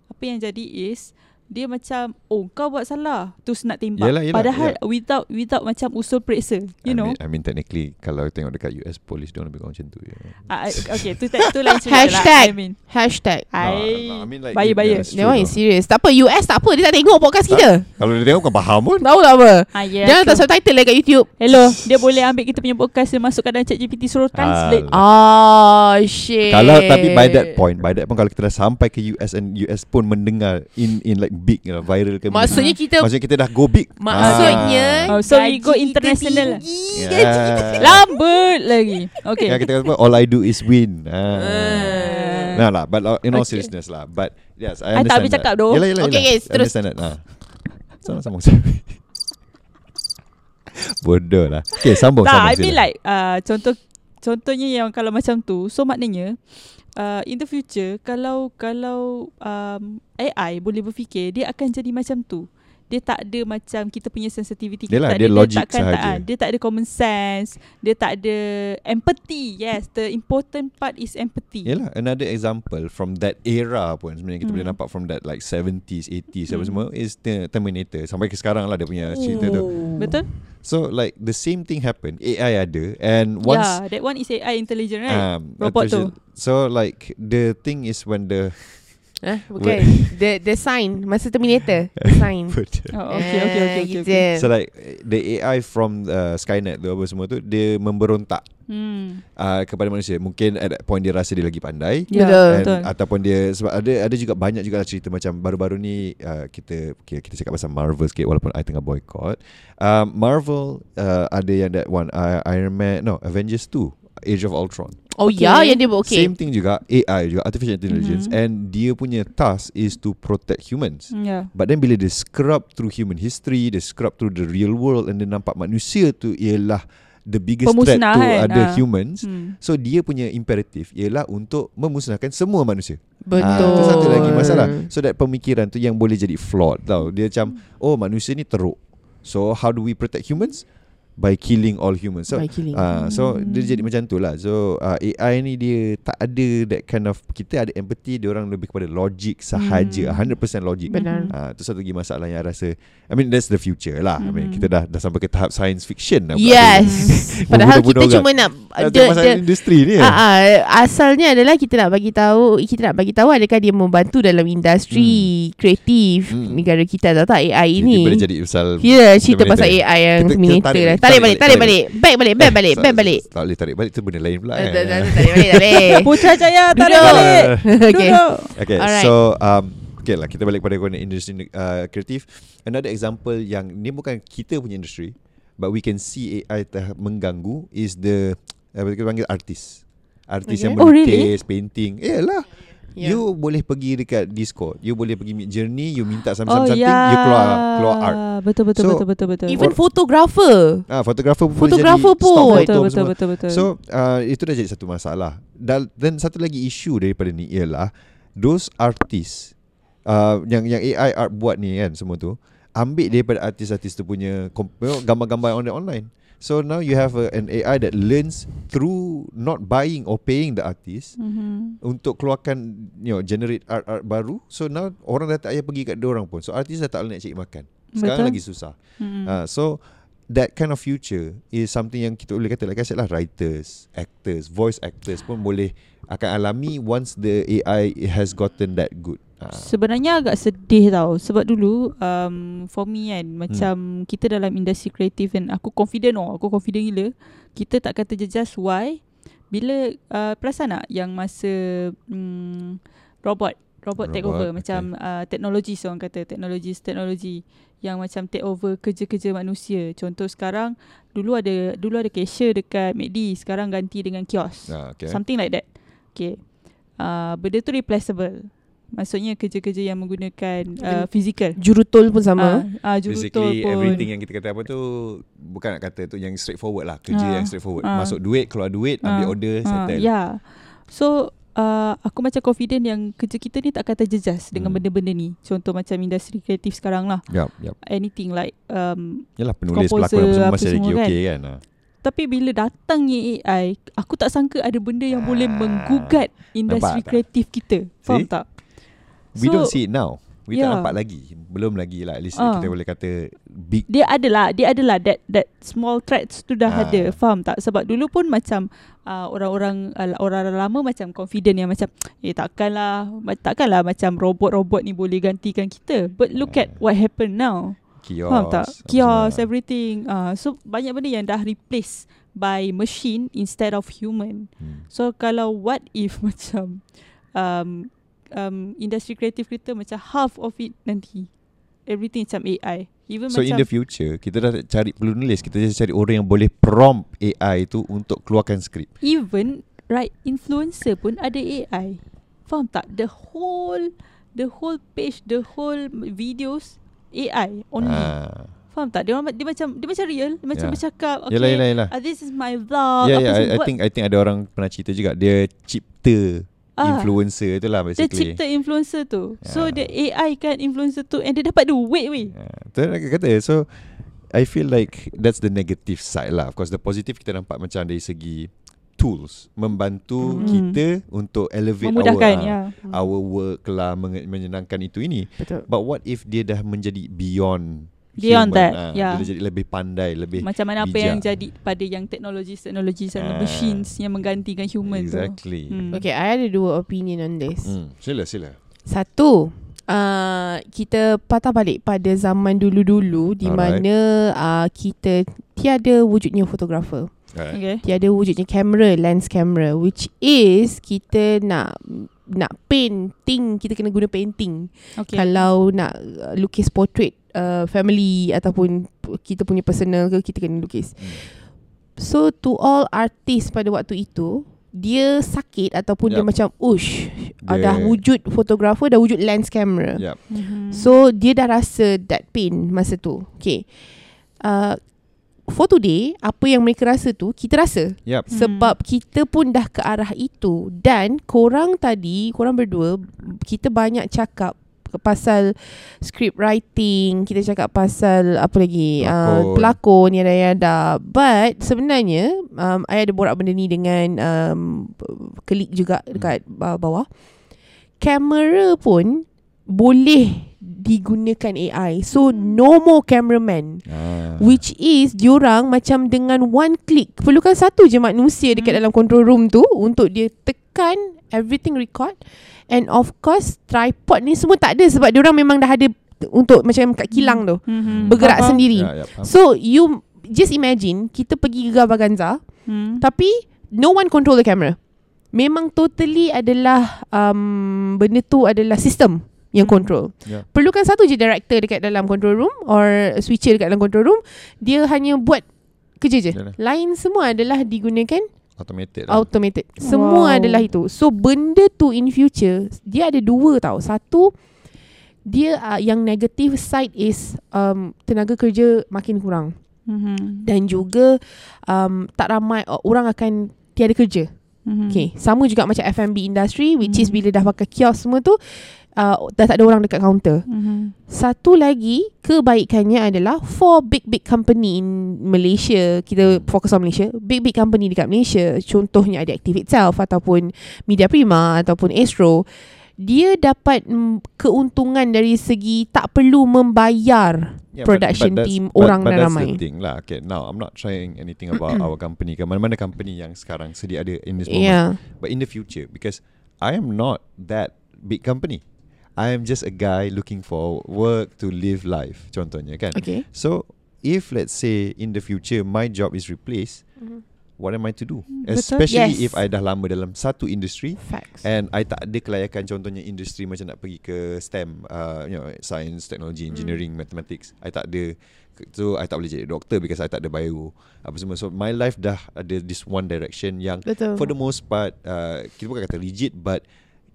apa yang jadi is dia macam oh kau buat salah terus nak tembak Yalah, yalah, padahal without without macam usul periksa you I know mean, I mean technically kalau tengok dekat US police dia orang lebih kurang macam tu ya. Ah, ah, okay tu tu lain cerita Hashtag. lah I mean Hashtag. No, I no, I mean like Bahaya, bahaya. that's That true one is tau. serious. Tak apa US tak apa. Dia tak tengok podcast kita. Kalau dia tengok kan faham pun. Tahu tak apa. ah, yeah, Dia true. subtitle lah kat YouTube. Hello Dia boleh ambil kita punya podcast Dia masukkan dalam chat GPT Suruh translate Oh shit. Kalau tapi by that point, by that point kalau kita dah sampai ke US and US pun mendengar in in like big know, viral ke benda. Maksudnya kita Maksudnya kita dah go big. Maksudnya Oh, so we gaji go kita international. tinggi, Ah. gaji kita Yeah. Lambut lagi Okay Ya kita kata all I do is win. Ah. Ah. Nah lah, but uh, in all Okay. seriousness lah. But yes, I I understand. tak habis that. cakap doh. Yalah, yalah, Okay, yalah. guys, I terus. Understand that. Ah. Sama sambung. (laughs) Bodoh lah. Okay, sambung Tak sambung. I mean like uh, Contoh Contohnya yang kalau macam tu So maknanya uh, In the future Kalau Kalau um, AI boleh berfikir Dia akan jadi macam tu dia tak ada macam kita punya sensitivity kita Yelah, tak dia ada, logic takkan tak, sahaja. ah, dia tak ada common sense dia tak ada empathy yes the important part is empathy Yelah, another example from that era pun sebenarnya kita Hmm. boleh nampak from that like 70s, 80s apa Hmm. semua is the Terminator. Sampai ke sekarang lah dia punya cerita tu. betul So like the same thing happen. AI ada and once yeah that one is AI intelligent right um, Robot tu. So like the thing is when the Eh, (laughs) bukan. (laughs) the the sign masa Terminator. The (laughs) sign. Oh, okay, okay, okay, okay, okay. Eh, So like the AI from uh, Skynet tu apa semua tu dia memberontak Hmm. uh, kepada manusia. Mungkin at that point dia rasa dia lagi pandai. Ya, Betul. And, betul. ataupun dia sebab ada ada juga banyak juga cerita macam baru-baru ni uh, kita okay, kita cakap pasal Marvel sikit walaupun I tengah boycott. Um, Marvel uh, ada yang that one uh, Iron Man no Avengers 2 Age of Ultron. Oh Okay. ya, yang dia buat okay. Same thing juga AI juga artificial intelligence Mhm. and dia punya task is to protect humans. Yeah. But then bila dia scrub through human history, dia scrub through the real world and dia nampak manusia tu ialah the biggest threat to Pemusnahan, other ah. humans. Hmm. So dia punya imperatif ialah untuk memusnahkan semua manusia. Betul. Ah, Itu satu lagi masalah. So that pemikiran tu yang boleh jadi flawed tau. Dia macam oh manusia ni teruk. So how do we protect humans? By killing all humans. So By killing. Ah, so Hmm. dia jadi macam tu lah. So uh, AI ni dia tak ada that kind of kita ada empathy, dia orang lebih kepada logic sahaja, Hmm. 100% logic. Benar. Ah, tu satu lagi masalah yang rasa I mean that's the future lah. I mean Mhm. kita dah dah sampai ke tahap science fiction lah. Yes. (laughs) (laughs) Padahal kita orang. cuma nak dia, pasal dia, industri ni. Ah, Ah, ah, asalnya adalah kita nak bagi tahu kita nak bagi tahu adakah dia membantu dalam industri kreatif Hmm. negara kita atau tak AI ini. Dia boleh jadi pasal Ya, cerita pasal AI yang Kita- kita Terminator tarik lah. Tarik balik, tarik balik. Back balik, back balik, back balik. Tak boleh tarik balik tu benda lain pula. Eh, eh. tak, Tarik balik, tak boleh. (laughs) Putrajaya tarik Duduk. balik. (laughs) Okay. Okay, so um, okay lah kita balik pada kena industri uh, kreatif. Another example yang ni bukan kita punya industri, but we can see AI telah mengganggu is the apa kita panggil artis. Artis Okay. yang Oh, really? melukis, painting. Yalah. Yeah. You boleh pergi dekat Discord, you boleh pergi Mid Journey, you minta some, Oh some something, ya. you keluar keluar art. Betul betul So, betul betul betul. Even fotografer. Ah, fotografer pun stock pun. betul betul semua. betul betul. So uh, itu dah jadi satu masalah. Dan, dan satu lagi isu daripada ni ialah those artists uh, yang yang AI art buat ni kan semua tu ambil daripada artis-artis tu punya gambar-gambar on the online. So now you have a, an AI that learns through not buying or paying the artist Mhm. untuk keluarkan you know generate art-art baru. So now orang dah tak payah pergi kat dia orang pun. So artis dah tak boleh nak cari makan. Sekarang Betul. lagi susah. Mhm. Uh, so that kind of future is something yang kita boleh kata like I said lah writers, actors, voice actors pun boleh akan alami once the AI has gotten that good. Uh, Sebenarnya agak sedih tau. Sebab dulu um, For me kan Macam Kita dalam industri kreatif kan Aku confident oh Aku confident gila. Kita tak kata jejas Why. Bila uh, Perasan tak Yang masa um, Robot Robot take over Macam uh, Teknologi Orang kata Teknologi Teknologi Yang macam take over Kerja-kerja manusia Contoh sekarang Dulu ada Dulu ada cashier dekat McD Sekarang ganti dengan kios uh, okay. Something like that. Okay. Uh, benda tu replaceable. Maksudnya kerja-kerja yang menggunakan uh, physical. Jurutol pun sama. Ah, uh, jurutol Basically pun. everything yang kita kata apa tu bukan nak kata tu yang straightforward lah kerja Ah, yang straightforward ah. masuk duit keluar duit Ah, ambil order Ah, settle Ya. Yeah. So uh, aku macam confident yang kerja kita ni tak kata jejas dengan Hmm. benda-benda ni. Contoh macam industri kreatif sekarang lah. Yap, yap. Anything like um, Yalah penulis pelakon apa semua masih lagi semua kan. okey kan. Ah. tapi bila datangnya AI, aku tak sangka ada benda yang boleh Ah, menggugat industri nampak tak? kreatif kita. Faham See? tak? We don't see it now. We tak Yeah. nampak lagi. Belum lagi lah. At least Ah. kita boleh kata big dia adalah dia adalah that that small threats tu dah Ah. ada faham tak sebab dulu pun macam uh, orang-orang uh, orang lama macam confident yang macam eh takkanlah takkanlah macam robot-robot ni boleh gantikan kita but look at Ah. what happened now kios. faham tak apa kios semua. everything uh, so banyak benda yang dah replace by machine instead of human Hmm. so kalau what if (laughs) macam um, um, industri kreatif kita macam half of it nanti everything macam AI even So macam in the future Kita dah cari penulis Kita just cari orang yang boleh prompt AI tu Untuk keluarkan skrip even right influencer pun ada AI. Faham tak? The whole the whole page, the whole videos AI only. ah. Faham tak? Dia orang dia macam dia macam real, dia macam Ya. bercakap, okay. Yelah yelah yelah Uh, this is my vlog. Ya apa ya I, I think I think ada orang pernah cerita juga Dia cipta Ah. Influencer tu lah dia basically cipta influencer tu. So Ya. the AI kan influencer tu and dia dapat duit weh. Ya, Tu nak kata So I feel like That's the negative side lah Of course the positive Kita nampak macam dari segi Tools Membantu Hmm. kita Untuk elevate Memudahkan our, ya. ah, Our work lah Menyenangkan itu ini Betul. But what if dia dah menjadi beyond Beyond human, that, ah, yeah. Dia jadi lebih pandai Lebih Macam mana apa bijak. yang jadi pada yang teknologi-teknologi sana Ah. machines yang menggantikan human tu. Exactly Hmm. Okay, I ada dua opinion on this. hmm. Sila sila Satu uh, Kita patah balik pada zaman dulu-dulu Di Alright. mana uh, kita tiada wujudnya fotografer. Okay. Tiada wujudnya kamera, lens camera Which is kita nak nak painting Kita kena guna painting Okay. Kalau nak uh, lukis portrait uh, family Ataupun kita punya personal ke Kita kena lukis Hmm. So to all artist pada waktu itu Dia sakit ataupun dia Yup. macam Ush Dia- Dah wujud fotografer Dah wujud lens camera Yep. Mhm. So dia dah rasa that pain masa tu. Okay. Uh, for today, apa yang mereka rasa tu, kita rasa. Yep. Hmm. Sebab kita pun dah ke arah itu. Dan korang tadi, korang berdua, kita banyak cakap pasal script writing, kita cakap pasal apa lagi, Pelakon. uh, pelakon, yada yada. But sebenarnya, um, I ada borak benda ni dengan um, kelik juga dekat uh, bawah. Kamera pun boleh digunakan AI. So no more cameraman. Ah. Which is diorang macam dengan one click Perlukan satu je manusia dekat Hmm. dalam control room tu Untuk dia tekan everything record And of course tripod ni semua tak ada Sebab diorang memang dah ada Untuk macam kat kilang tu Mhm. Bergerak Faham? sendiri Ya, ya, faham. So you just imagine Kita pergi ke Gavaganza Hmm. Tapi no one control the camera Memang totally adalah um, Benda tu adalah sistem yang control. Ya. Perlukan satu je director dekat dalam control room or switcher dekat dalam control room, dia hanya buat kerja je. Yalah. Lain semua adalah digunakan Automated lah. automated. Semua Wow. adalah itu. So benda tu in future dia ada dua tau. Satu dia uh, yang negative side is um, tenaga kerja makin kurang Mhm. dan juga um, tak ramai uh, orang akan tiada kerja. Mhm. Okay, sama juga macam F&B industry which is Hmm. bila dah pakai kios semua tu uh, dah tak ada orang dekat kaunter. Mhm. Satu lagi kebaikannya adalah for big big company in Malaysia, kita fokus on Malaysia, big big company dekat Malaysia, contohnya ada Active Itself ataupun Media Prima ataupun Astro, dia dapat mm, keuntungan dari segi tak perlu membayar Yeah, production that's- team orang but dan that's ramai. the thing lah. Okay, now I'm not trying anything about our company. Ke mana-mana company yang sekarang sedia ada in this moment. Yeah. But in the future, because I am not that big company. I am just a guy looking for work to live life. Contohnya kan. Okay. So if let's say in the future my job is replaced, Mhm. what am I to do? Betul. Especially Yes. if I dah lama dalam satu industry Facts. And I tak ada kelayakan contohnya industri macam nak pergi ke STEM, uh, you know, science, technology, Hmm. engineering, mathematics. I tak ada. So I tak boleh jadi doktor because I tak ada bio apa semua. So my life dah ada this one direction yang Betul. for the most part uh, kita bukan kata rigid but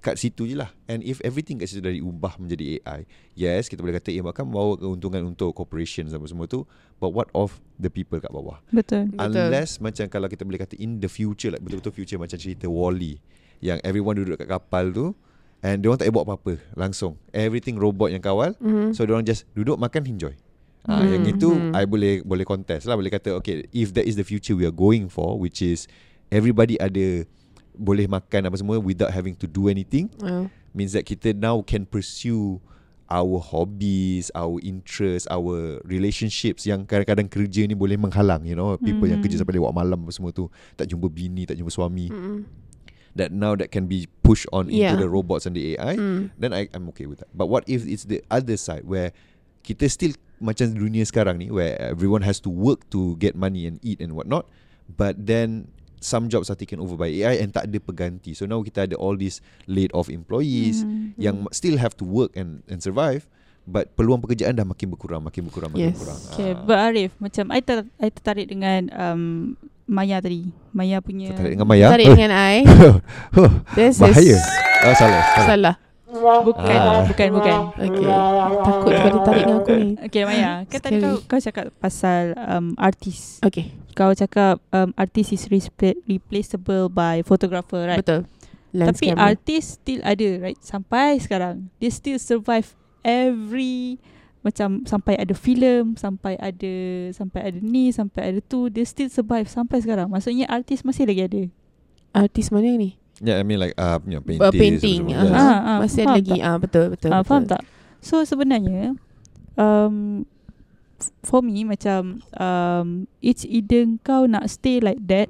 kat situ je lah. And if everything kat situ dah diubah menjadi AI, yes kita boleh kata ia akan membawa keuntungan untuk corporations apa semua tu. But what of the people kat bawah? Betul. Betul. Unless macam kalau kita boleh kata in the future like betul-betul future macam cerita Wall-E yang everyone duduk kat kapal tu and dia orang tak payah buat apa-apa langsung. Everything robot yang kawal. Mhm. So dia orang just duduk makan enjoy. Ah Hmm, yang itu hmm. I boleh boleh contest lah boleh kata okay if that is the future we are going for which is everybody ada boleh makan apa semua without having to do anything Uh, means that kita now can pursue our hobbies, our interests, our relationships yang kadang-kadang kerja ni boleh menghalang, you know, people yang Mhm. kerja sampai lewat malam apa semua tu, tak jumpa bini, tak jumpa suami. mm, That now that can be pushed on Yeah. into the robots and the AI, mm. then I I'm okay with that. But what if it's the other side where kita still macam dunia sekarang ni where everyone has to work to get money and eat and whatnot, but then some jobs are taken over by AI and tak ada pengganti. So now kita ada all these laid off employees Mhm. yang still have to work and and survive but peluang pekerjaan dah makin berkurang makin berkurang makin Yes. berkurang. Okay, Ah. but Arif, macam I, ter, I tertarik dengan um, Maya tadi. Maya punya Tertarik dengan Maya? Tarik dengan I. (laughs) This Bahaya. is Oh, salah. salah. salah. Bukan, Ah. bukan, bukan. Okay. Takut kau dia tarik dengan aku ni. (laughs) Okay, Maya. Kan tadi kau, kau cakap pasal um, artis. Okay. Kau cakap um, artis is replaceable by photographer, right? Betul. Lens Tapi camera. artis still ada, right? Sampai sekarang. Dia still survive every macam sampai ada filem, sampai ada sampai ada ni, sampai ada tu, dia still survive sampai sekarang. Maksudnya artis masih lagi ada. artis mana ni? Yeah, I mean like uh, you know, painting. Uh, painting. semua. Uh. Ah, ah, Masih ada lagi. Ah betul betul. Ah, betul. faham tak? So sebenarnya um, f- for me macam um, it's either kau nak stay like that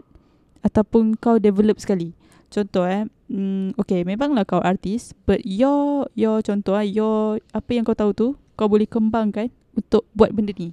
ataupun kau develop sekali. Contoh eh mm, okay, memanglah kau artis, but your your contoh ah, your apa yang kau tahu tu, kau boleh kembangkan untuk buat benda ni.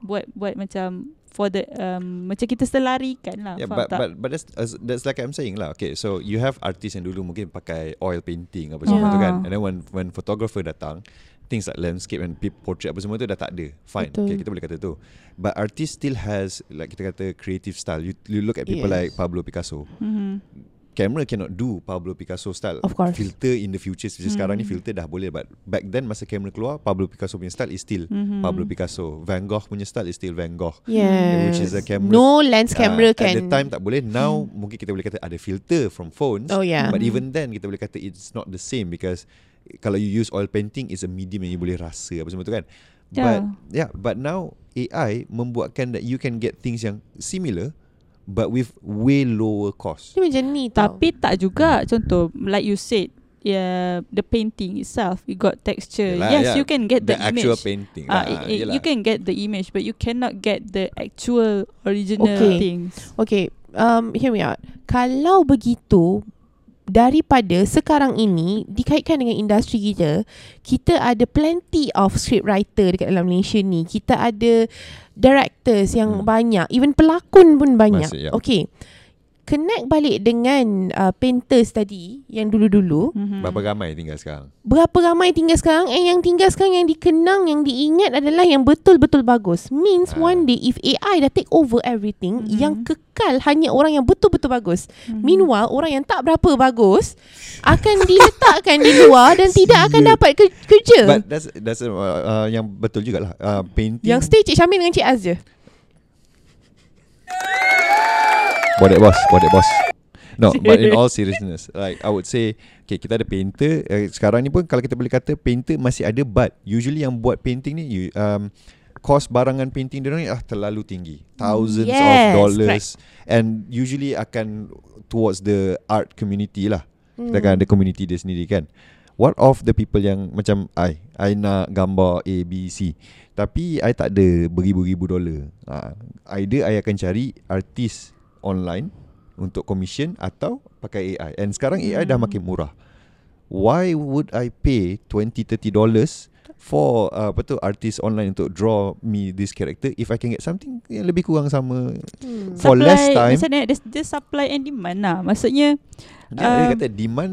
Buat buat macam for the um, macam kita selarikan lah. Yeah, but, tak? but but that's as- that's like I'm saying lah. Okay, so you have artists yang dulu mungkin pakai oil painting apa semua Yeah. tu kan. And then when when photographer datang, things like landscape and portrait apa semua tu dah tak ada. Fine. Betul. Okay, kita boleh kata tu. But artist still has like kita kata creative style. You, you look at people Yes. like Pablo Picasso. mm-hmm. Camera cannot do Pablo Picasso style. Of course. Filter in the future. Hmm. Sekarang ni Hmm. filter dah boleh. But back then masa kamera keluar, Pablo Picasso punya style is still Mm-hmm. Pablo Picasso. Van Gogh punya style is still Van Gogh. Yes. Which is a camera- No lens camera Ah, can. At the time tak boleh Now mungkin kita boleh kata Ada filter from phones Oh yeah. But even then Kita boleh kata It's not the same Because Kalau you use oil painting Is a medium yang you boleh rasa Apa semua tu kan Yeah. But yeah But now AI Membuatkan that You can get things yang Similar But with Way lower cost Dia macam ni tau. Tapi tak juga Contoh Like you said Yeah, the painting itself it got texture. Yelah, yes, yeah. you can get the, The actual image. painting Ah, lah i- i- Yelah. you can get the image, but you cannot get the actual original Okay. things. Okay, um, hear me out. Kalau begitu, daripada sekarang ini dikaitkan dengan industri kita, kita ada plenty of script writer dekat dalam Malaysia ni. Kita ada directors yang Hmm. banyak, even pelakon pun banyak. Masih, ya. Okay. Connect balik dengan uh, painters tadi yang dulu-dulu. Mm-hmm. Berapa ramai tinggal sekarang Berapa ramai tinggal sekarang And yang tinggal sekarang Yang dikenang Yang diingat adalah Yang betul-betul bagus Means Ah. one day If AI dah take over everything Mhm. Yang kekal Hanya orang yang betul-betul bagus Mhm. Meanwhile Orang yang tak berapa bagus Akan diletakkan di luar Dan tidak akan dapat ke- kerja But that's that's uh, uh, yang betul jugalah. Uh, painting Yang stay Cik Syamil dengan Cik Az je Bodek boss, bodek boss. No, but in all (laughs) seriousness, like I would say, okay, kita ada painter. Uh, sekarang ni pun kalau kita boleh kata painter masih ada, but usually yang buat painting ni, you, um, cost barangan painting dia ni ah terlalu tinggi, thousands Yes, of dollars, and usually akan towards the art community lah. Kita Hmm. akan ada community dia sendiri kan. What of the people yang macam I, I nak gambar A, B, C. Tapi I tak ada beribu-ribu dolar. Ha, either I akan cari artis online untuk commission atau pakai AI. And sekarang AI dah Hmm. makin murah. Why would I pay 20 30 dollars for uh, apa tu artis online untuk draw me this character if I can get something yang lebih kurang sama Hmm. for less time. Ni, there's, supply and demand lah. Maksudnya, Dia, dia Um, kata demand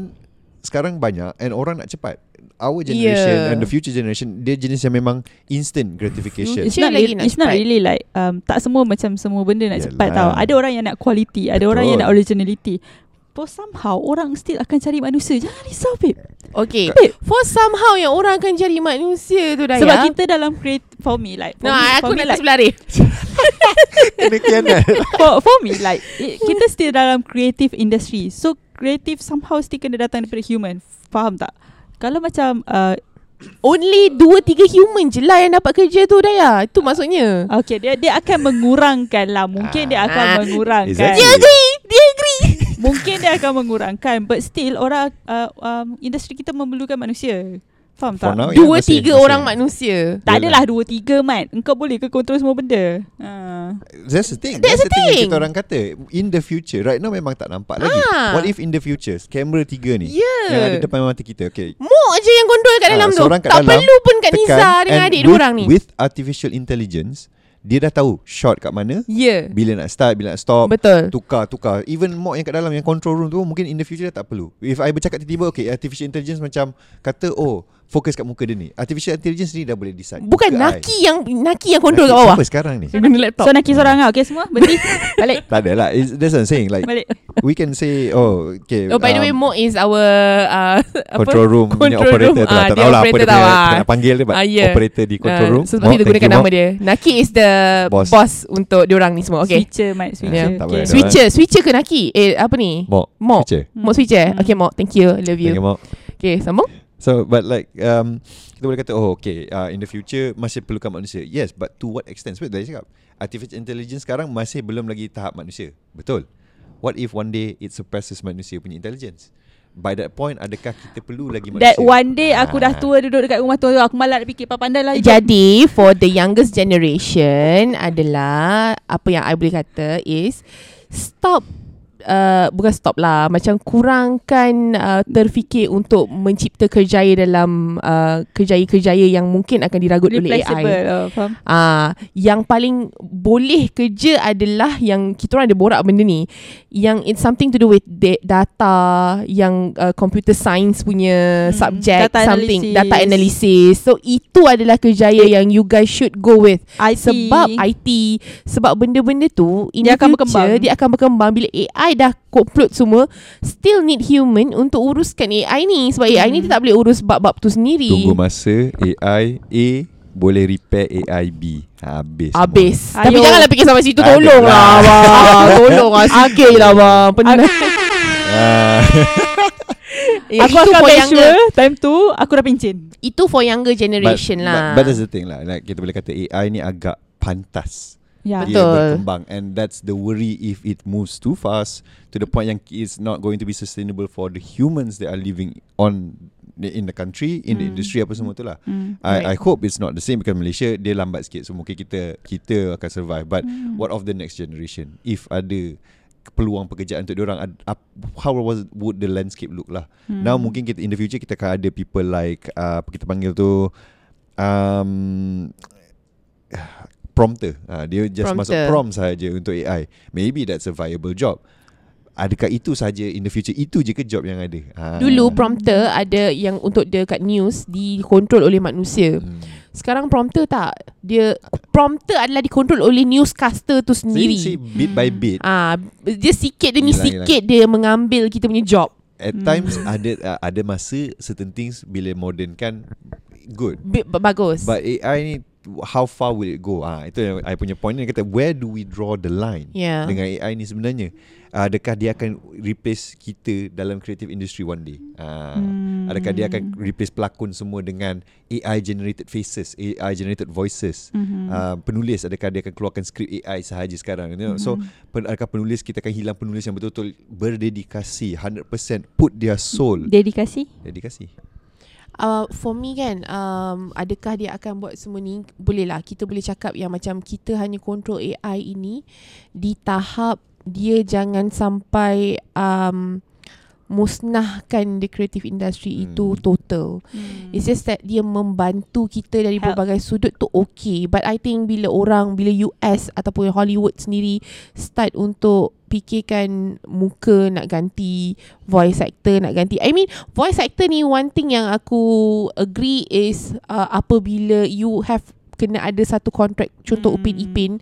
sekarang banyak and orang nak cepat. Our generation Yeah. and the future generation dia jenis yang memang instant gratification. it's not, nak it's not cepat. really like, um, tak semua macam semua benda nak cepat Yelah. tau. Ada orang yang nak quality, ada orang yang Betul. nak originality. But somehow, orang still akan cari manusia. Jangan risau, babe. Okay Babe. For somehow yang orang akan cari manusia tu Daya Sebab kita dalam create, for me, like, for Nah, me, aku for nak like, sebelah (laughs) kianat. (laughs) for, for me like it, kita still dalam creative industry so creative somehow still kena datang daripada human. Faham tak? Kalau macam uh, Only 2-3 human je lah Yang dapat kerja tu Daya. Itu maksudnya. Okay dia dia akan mengurangkan lah. Mungkin dia akan Ah, mengurangkan. Exactly. Dia agree. Dia agree. Mungkin dia akan mengurangkan but still orang uh, um, industri kita memerlukan manusia faham For tak now, Dua ya, masih- tiga masih. orang manusia tak Yelah. adalah dua tiga mat engkau boleh ke control semua benda ha. That's the thing. That's That's, the thing. yang thing. kita orang kata. In the future, right now memang tak nampak lagi. Ah. What if in the future, kamera tiga ni Yeah. yang ada depan mata kita, okay. Mok je yang kontrol kat Ah, dalam tu seorang kat Tak dalam, perlu pun tekan, Nisa Dengan adik with, orang ni With artificial intelligence, dia dah tahu shot kat mana, Ya bila nak start, bila nak stop, Betul tukar tukar even mock yang kat dalam yang control room tu mungkin in the future dah tak perlu if I bercakap tiba-tiba okay artificial intelligence macam kata oh fokus kat muka dia ni. Artificial intelligence ni dah boleh decide. Bukan muka I. Naki yang Naki yang kontrol Naki kat bawah. siapa sekarang ni? Dia guna laptop. So nak kira orang lah. Okay semua? Berhenti. (laughs) Balik. Tak ada lah. It's, that's what I'm saying like balik. we can say oh okay Oh by the way um, Mo is our uh, (laughs) apa? control room. Punya Control operator room. tu lah. Ah, tak dia tahu lah apa dia punya ah. nak panggil dia but Ah, yeah. operator di control Uh, room. So sebab kita Mo, gunakan nama dia. Naki is the boss, Boss. Untuk diorang ni semua. Okay. Switcher mat switcher. Yeah. Okay. boleh. Switcher. Switcher ke Naki? Eh apa ni? Mo. Mo. Switcher. Mo switcher. Hmm. Okay Mo. Thank you. I love you. Thank you Mo. Okay sambung So but like um, Kita boleh kata Oh okay uh, In the future Masih perlukan manusia. Yes but to what extent? Sebab tadi cakap Artificial intelligence sekarang Masih belum lagi tahap manusia. Betul? What if one day It surpasses manusia punya intelligence? By that point Adakah kita perlu lagi manusia? That one day aku dah Ah. tua duduk dekat rumah tua tu Aku malas nak fikir Pandai lah. Hidup. Jadi For the youngest generation Adalah Apa yang I boleh kata Is Stop uh, bukan stop lah macam kurangkan uh, terfikir untuk mencipta kerjaya dalam uh, kerjaya-kerjaya yang mungkin akan diragut oleh. AI. Oh, faham? Ah, yang paling boleh kerja adalah yang kita orang ada borak benda ni, yang it's something to do with da- data, yang uh, computer science punya Hmm, subject, data something analysis. data analysis. So itu adalah kerjaya yang you guys should go with. IT. Sebab IT Sebab benda-benda tu In Dia the akan future berkembang. Dia akan berkembang Bila AI dah complete semua Still need human Untuk uruskan AI ni Sebab AI ni dia tak boleh urus Bab-bab tu sendiri Tunggu masa AI A boleh repair AI B. Habis. semua. Habis Tapi Ayo. janganlah fikir sampai situ Tolong lah lah. bang (laughs) Tolong lah Sikit lah bang Penat Ah. (laughs) Eh, Aku itu akan for make younger sure Time tu Aku dah pincin Itu for younger generation but, lah But, but that's the thing lah. Like kita boleh kata AI ni agak pantas. Ya Betul. Dia berkembang and that's the worry if it moves too fast to the point yang it's not going to be sustainable for the humans that are living on the- in the country, in the Hmm. industry apa semua tu lah. Hmm. I, I Right. hope it's not the same because Malaysia dia lambat sikit so mungkin kita kita akan survive but Hmm. what of the next generation if ada peluang pekerjaan untuk orang how was would the landscape look lah Hmm. now mungkin kita in the future kita akan ada people like uh, apa kita panggil tu um, prompter uh, dia just Prompter. masuk prompt saja untuk AI maybe that's a viable job adakah itu saja in the future itu je ke job yang ada Ah. Dulu prompter ada yang untuk dekat news dikontrol oleh manusia. Hmm. Sekarang prompter tak. Dia prompter adalah dikontrol oleh newscaster tu sendiri. See, bit by bit Ah, dia sikit demi Hilang, sikit dia mengambil kita punya job. At Hmm. times ada uh, ada masa certain things bila modern kan good. B- bagus. But AI ni how far will it go? Ah itu yang I punya point ni kata where do we draw the line yeah. dengan AI ni sebenarnya? Adakah dia akan replace kita dalam creative industry one day? Uh, Hmm. Adakah dia akan replace pelakon semua dengan AI generated faces, AI generated voices? Mhm. Uh, penulis adakah dia akan keluarkan skrip AI sahaja sekarang? You know? So Mhm. pen, adakah penulis kita akan hilang penulis yang betul-betul berdedikasi 100% put their soul Dedikasi dedikasi. Uh, for me kan um, Adakah dia akan buat semua ni? Boleh lah. Kita boleh cakap yang macam Kita hanya kontrol AI ini Di tahap Dia jangan sampai um, Musnahkan The creative industry Hmm. itu Total It's just that Dia membantu kita Dari Help. berbagai sudut tu okay But I think bila orang Bila US Ataupun Hollywood sendiri Start untuk Fikirkan Muka nak ganti Voice actor nak ganti I mean Voice actor ni One thing yang aku Agree is uh, Apabila you have Kena ada satu kontrak Contoh Hmm. Upin Ipin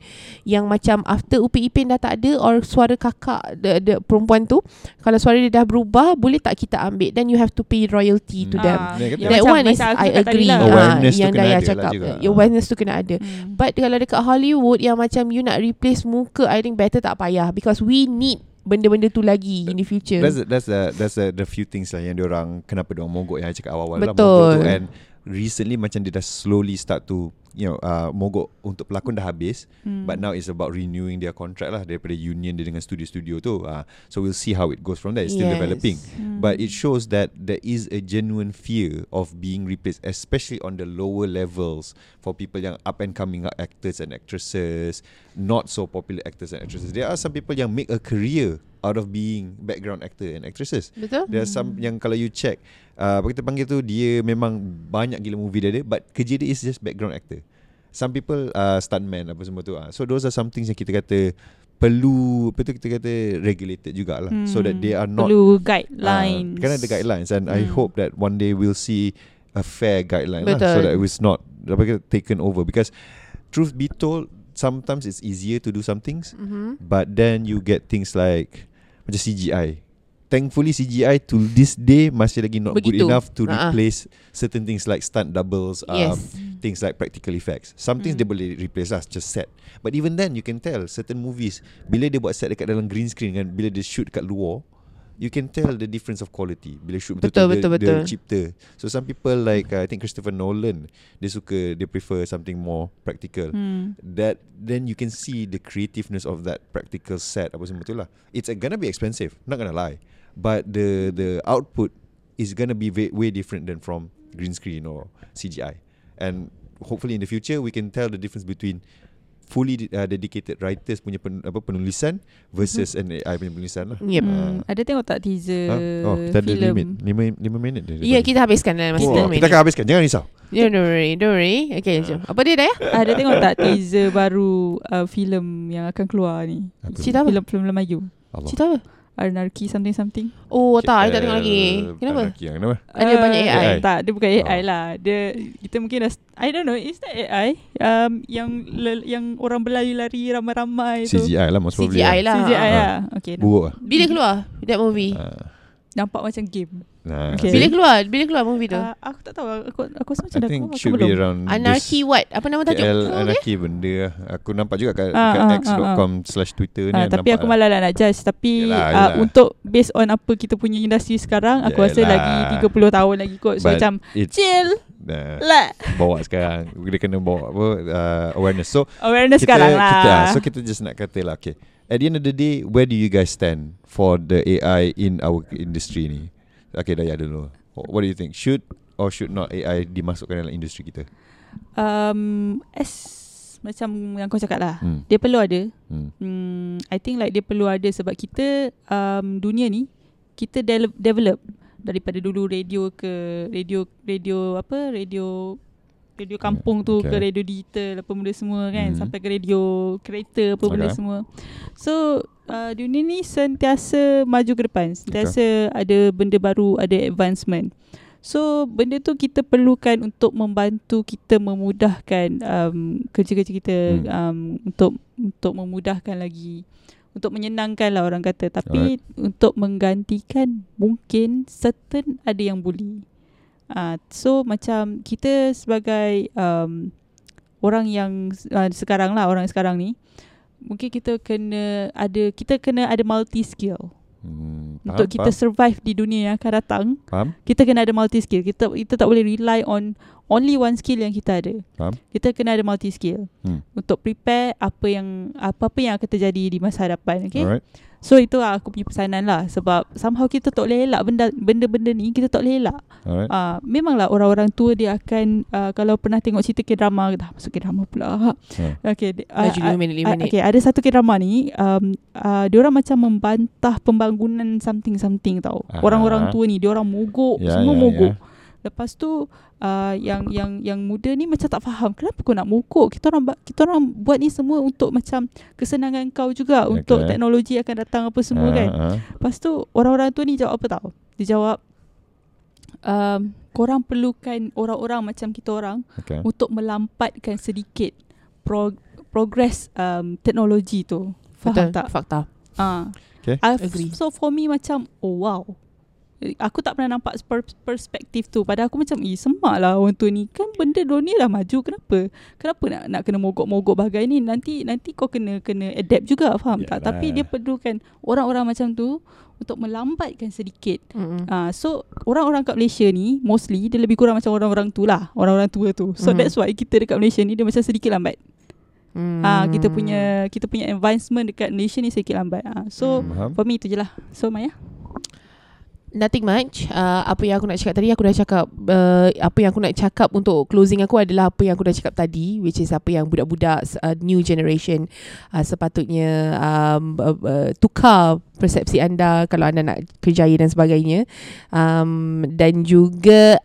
Yang macam After Upin Ipin dah tak ada Or suara kakak the, the Perempuan tu Kalau suara dia dah berubah Boleh tak kita ambil Then you have to pay royalty to them Ah, yang That macam one is I agree lah. ah, Awareness tu Yang Daya lah cakap juga. Awareness tu kena ada Hmm. But kalau dekat Hollywood Yang macam you nak replace muka I think better tak payah Because we need Benda-benda tu lagi In the future That's the, that's the, that's the, the few things lah yang orang kenapa orang mogok yang I cakap awal-awal lah Betul. mogok tu and recently macam dia dah slowly start to you know uh, mogok untuk pelakon dah habis Hmm. but now it's about renewing their contract lah daripada union dia dengan studio-studio tu uh, so we'll see how it goes from there it's still Yes. developing Hmm. But it shows that there is a genuine fear of being replaced, especially on the lower levels for people yang up and coming actors and actresses, not so popular actors and actresses. There are some people yang make a career out of being background actor and actresses. Betul? There are some yang kalau you check, uh, apa kita panggil tu, dia memang banyak gila movie dia ada, but kerja dia is just background actor. Some people uh, stuntman apa semua tu. Uh. So those are some things yang kita kata perlu apa tu kita kata regulated jugalah hmm. so that they are not Perlu guidelines Kan ada guidelines and I Hmm. hope that one day we'll see a fair guideline lah, so Betul. that it's not apa kata, taken over because truth be told sometimes it's easier to do some things mm-hmm. but then you get things like macam CGI thankfully CGI to this day masih lagi not good Begitu. enough to Ha-ha. replace certain things like stunt doubles um, Yes things like practical effects. Some things Hmm. dia boleh replace lah, just set. But even then, you can tell certain movies, bila dia buat set dekat dalam green screen kan, bila dia shoot kat luar, you can tell the difference of quality. Bila shoot Betul, betul-betul betul, dia, betul. dia cipta. So some people like, uh, I think Christopher Nolan, dia suka, dia prefer something more practical. Hmm. That then you can see the creativeness of that practical set apa semua tu lah. It's uh, gonna be expensive, not gonna lie. But the the output is gonna be way, way different than from green screen or CGI. And hopefully in the future we can tell the difference between fully uh, dedicated writers punya pen, apa penulisan versus an AI punya penulisan lah. Yep. Hmm, ada tengok tak teaser Ha? Oh, kita ada filem? limit 5 5 minit dia. Ya, kita habiskan dalam masa oh, 5 kita akan habiskan. Jangan risau. Yeah, don't worry, don't worry. Okay, jom. Apa dia dah ya? Ada tengok tak teaser baru uh, filem yang akan keluar ni? Apa? Cerita apa? Filem film Melayu. Allah. Cerita apa? Anarchy something something. Oh, tak. I tak Eh, tengok lagi. Kenapa? Anarchy yang Kenapa? Ada banyak AI. AI. Tak, dia bukan AI Oh. lah. Dia kita mungkin dah I don't know, is that AI? Um yang le, yang orang berlari-lari ramai-ramai tu. CGI lah most probably. CGI lah. CGI Ah. lah. Okay. Nampak, Buruk lah. Bila keluar that movie? Ah, nampak macam game. Nah, Okay. Bila keluar? Bila keluar movie tu? Uh, aku tak tahu. Aku aku rasa macam I dah think keluar. Aku should belum. be around Anarchy what? Apa nama tajuk? KL Oh, okay. Anarchy benda lah. Aku nampak juga kat, Ah, kat ah, x.com slash twitter ni Ah, ada tapi aku malah lah nak judge Tapi Yelah, uh, yelah. untuk Based on apa kita punya industri sekarang Aku rasa Yelah. lagi 30 tahun lagi kot So But macam Chill Nah, lah bawa sekarang Dia kena bawa apa uh, Awareness So Awareness kita, sekarang lah kita, So kita just nak kata lah Okay At the end of the day Where do you guys stand For the AI In our industry ni? Okay Daya dulu What do you think? Should Or should not AI Dimasukkan dalam industri kita? Um, As Macam yang kau cakap lah hmm. Dia perlu ada. Hmm. hmm, I think like dia perlu ada Sebab kita um, Dunia ni Kita de- develop. Daripada dulu radio ke Radio Radio apa Radio Radio kampung tu okay. ke radio digital apa benda semua kan Mhm. sampai ke radio kereta apa benda Okay. semua. So uh, dunia ni sentiasa maju ke depan. Sentiasa ada benda baru, ada advancement. So benda tu kita perlukan untuk membantu kita memudahkan um, kerja-kerja kita Hmm. um, untuk untuk memudahkan lagi untuk menyenangkan lah orang kata tapi untuk menggantikan mungkin certain ada yang bully. Uh, so macam kita sebagai um, orang yang uh, sekarang lah orang sekarang ni mungkin kita kena ada kita kena ada multi skill Hmm. untuk kita survive di dunia yang akan datang Faham? kita kena ada multi skill kita kita tak boleh rely on only one skill yang kita ada Faham? kita kena ada multi skill Hmm. untuk prepare apa yang apa-apa yang akan terjadi di masa hadapan okay Alright so itu lah aku punya pesanan lah sebab somehow kita tak boleh elak benda benda-benda ni kita tak boleh elak Alright Uh, memanglah orang-orang tua dia akan uh, kalau pernah tengok cerita K-drama dah masuk K-drama pula. Hmm. Okay, di- Laju uh, 5 minit, 5 uh, okay, ada satu K-drama ni um, uh, dia orang macam membantah pembangunan something-something tau. Aha. Orang-orang tua ni dia orang mogok, Ya, semua ya, mogok. ya. Lepas tu uh, yang yang yang muda ni macam tak faham kenapa kau nak mogok. Kita orang ba- kita orang buat ni semua untuk macam kesenangan kau juga Okay. untuk teknologi akan datang apa semua Ah, kan. ah. Lepas tu orang-orang tu ni jawab apa tau? Dia jawab um, korang perlukan orang-orang macam kita orang Okay untuk melampatkan sedikit pro- progress um, teknologi tu. Faham Betul. tak? Fakta. Ah. Okay. I- Agree. So for me macam oh wow. Aku tak pernah nampak per- perspektif tu Pada aku macam Eh semak lah orang tua ni Kan benda dia ni dah maju Kenapa Kenapa nak nak kena mogok-mogok bagai ni Nanti nanti kau kena kena adapt juga Faham tak Yalah. Tapi dia perlukan Orang-orang macam tu Untuk melambatkan sedikit Mm-mm. Ah, so orang-orang kat Malaysia ni mostly dia lebih kurang macam orang-orang tu lah, orang-orang tua tu. So Mhm. that's why kita dekat Malaysia ni dia macam sedikit lambat. Hmm. Ah, kita punya kita punya advancement dekat Malaysia ni sedikit lambat. Ah, so Hmm. For me tu je lah. So Maya. Nothing much. Uh, Apa yang aku nak cakap tadi Aku dah cakap uh, Apa yang aku nak cakap Untuk closing aku adalah Apa yang aku dah cakap tadi Which is apa yang budak-budak uh, New generation uh, Sepatutnya um, uh, uh, Tukar persepsi anda Kalau anda nak kerjaya dan sebagainya. Um, Dan juga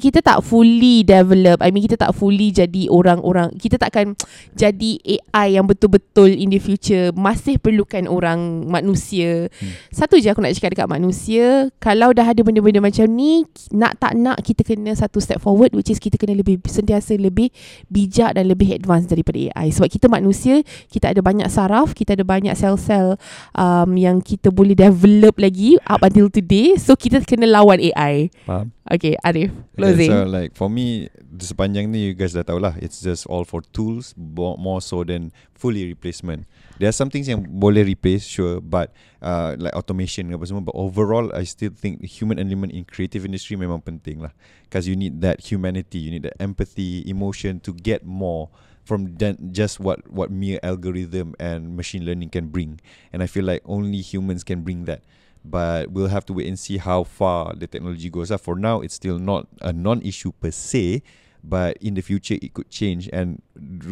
Kita tak fully develop. I mean kita tak fully jadi orang-orang Kita takkan jadi AI yang betul-betul In the future Masih perlukan orang manusia. Hmm. Satu je aku nak cakap dekat manusia Kalau dah ada benda-benda macam ni Nak tak nak kita kena satu step forward Which is kita kena lebih sentiasa lebih bijak dan lebih advance daripada AI Sebab kita manusia Kita ada banyak saraf Kita ada banyak sel-sel um, Yang kita boleh develop lagi Up until today So kita kena lawan AI Faham? Okay Arif Yeah, Closing so like for me sepanjang ni you guys dah tahu lah it's just all for tools more so than fully replacement. There are some things yang boleh replace sure but uh, like automation apa semua but overall I still think the human element in creative industry memang penting lah because you need that humanity, you need that empathy, emotion to get more from than just what what mere algorithm and machine learning can bring. And I feel like only humans can bring that. But we'll have to wait and see how far the technology goes. Uh, For now, it's still not a non-issue per se, but in the future it could change and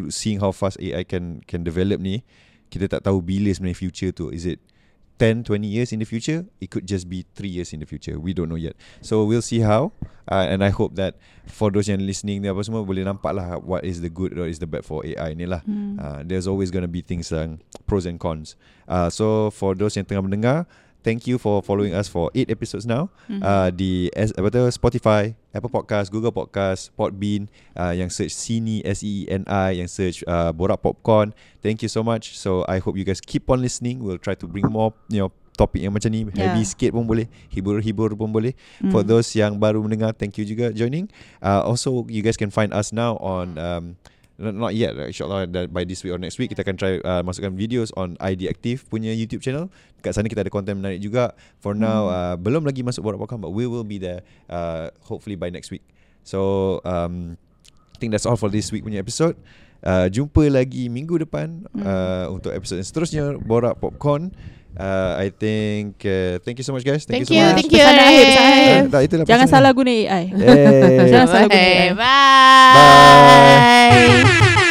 seeing how fast AI can can develop ni kita tak tahu bila sebenarnya future tu is it 10 20 years in the future it could just be 3 years in the future. We don't know yet. So we'll see how. Uh, and i hope that for those yang listening ni apa semua boleh nampak lah what is the good or is the bad for AI ni lah. Hmm. uh, there's always going to be things yang pros and cons. Uh, so for those yang tengah mendengar thank you for following us for 8 episodes now Mhm. uh, di S, apa tu Spotify, Apple Podcast, Google Podcast, Podbean, uh, yang search Sini S E E N I, yang search uh, Borak Popcorn. Thank you so much. So I hope you guys keep on listening. We'll try to bring more you know topik yang macam ni Yeah. heavy sikit pun boleh hibur-hibur pun boleh Hmm. for those yang baru mendengar thank you juga joining uh, also you guys can find us now on um, not yet insyaallah by this week or next week kita akan try uh, masukkan videos on ID Active punya YouTube channel kat sana kita ada konten menarik juga for now Hmm. uh, belum lagi masuk borak podcast but we will be there uh, hopefully by next week so um, I think that's all for this week punya episode uh, jumpa lagi minggu depan Hmm. uh, untuk episode yang seterusnya borak popcorn uh, I think uh, thank you so much guys Thank so you, much thank you. Pesan akhir, pesan akhir. Uh, tak, itulah Jangan pesan. salah guna AI. Eh. (laughs) Jangan salah guna AI. Bye. Bye. (laughs)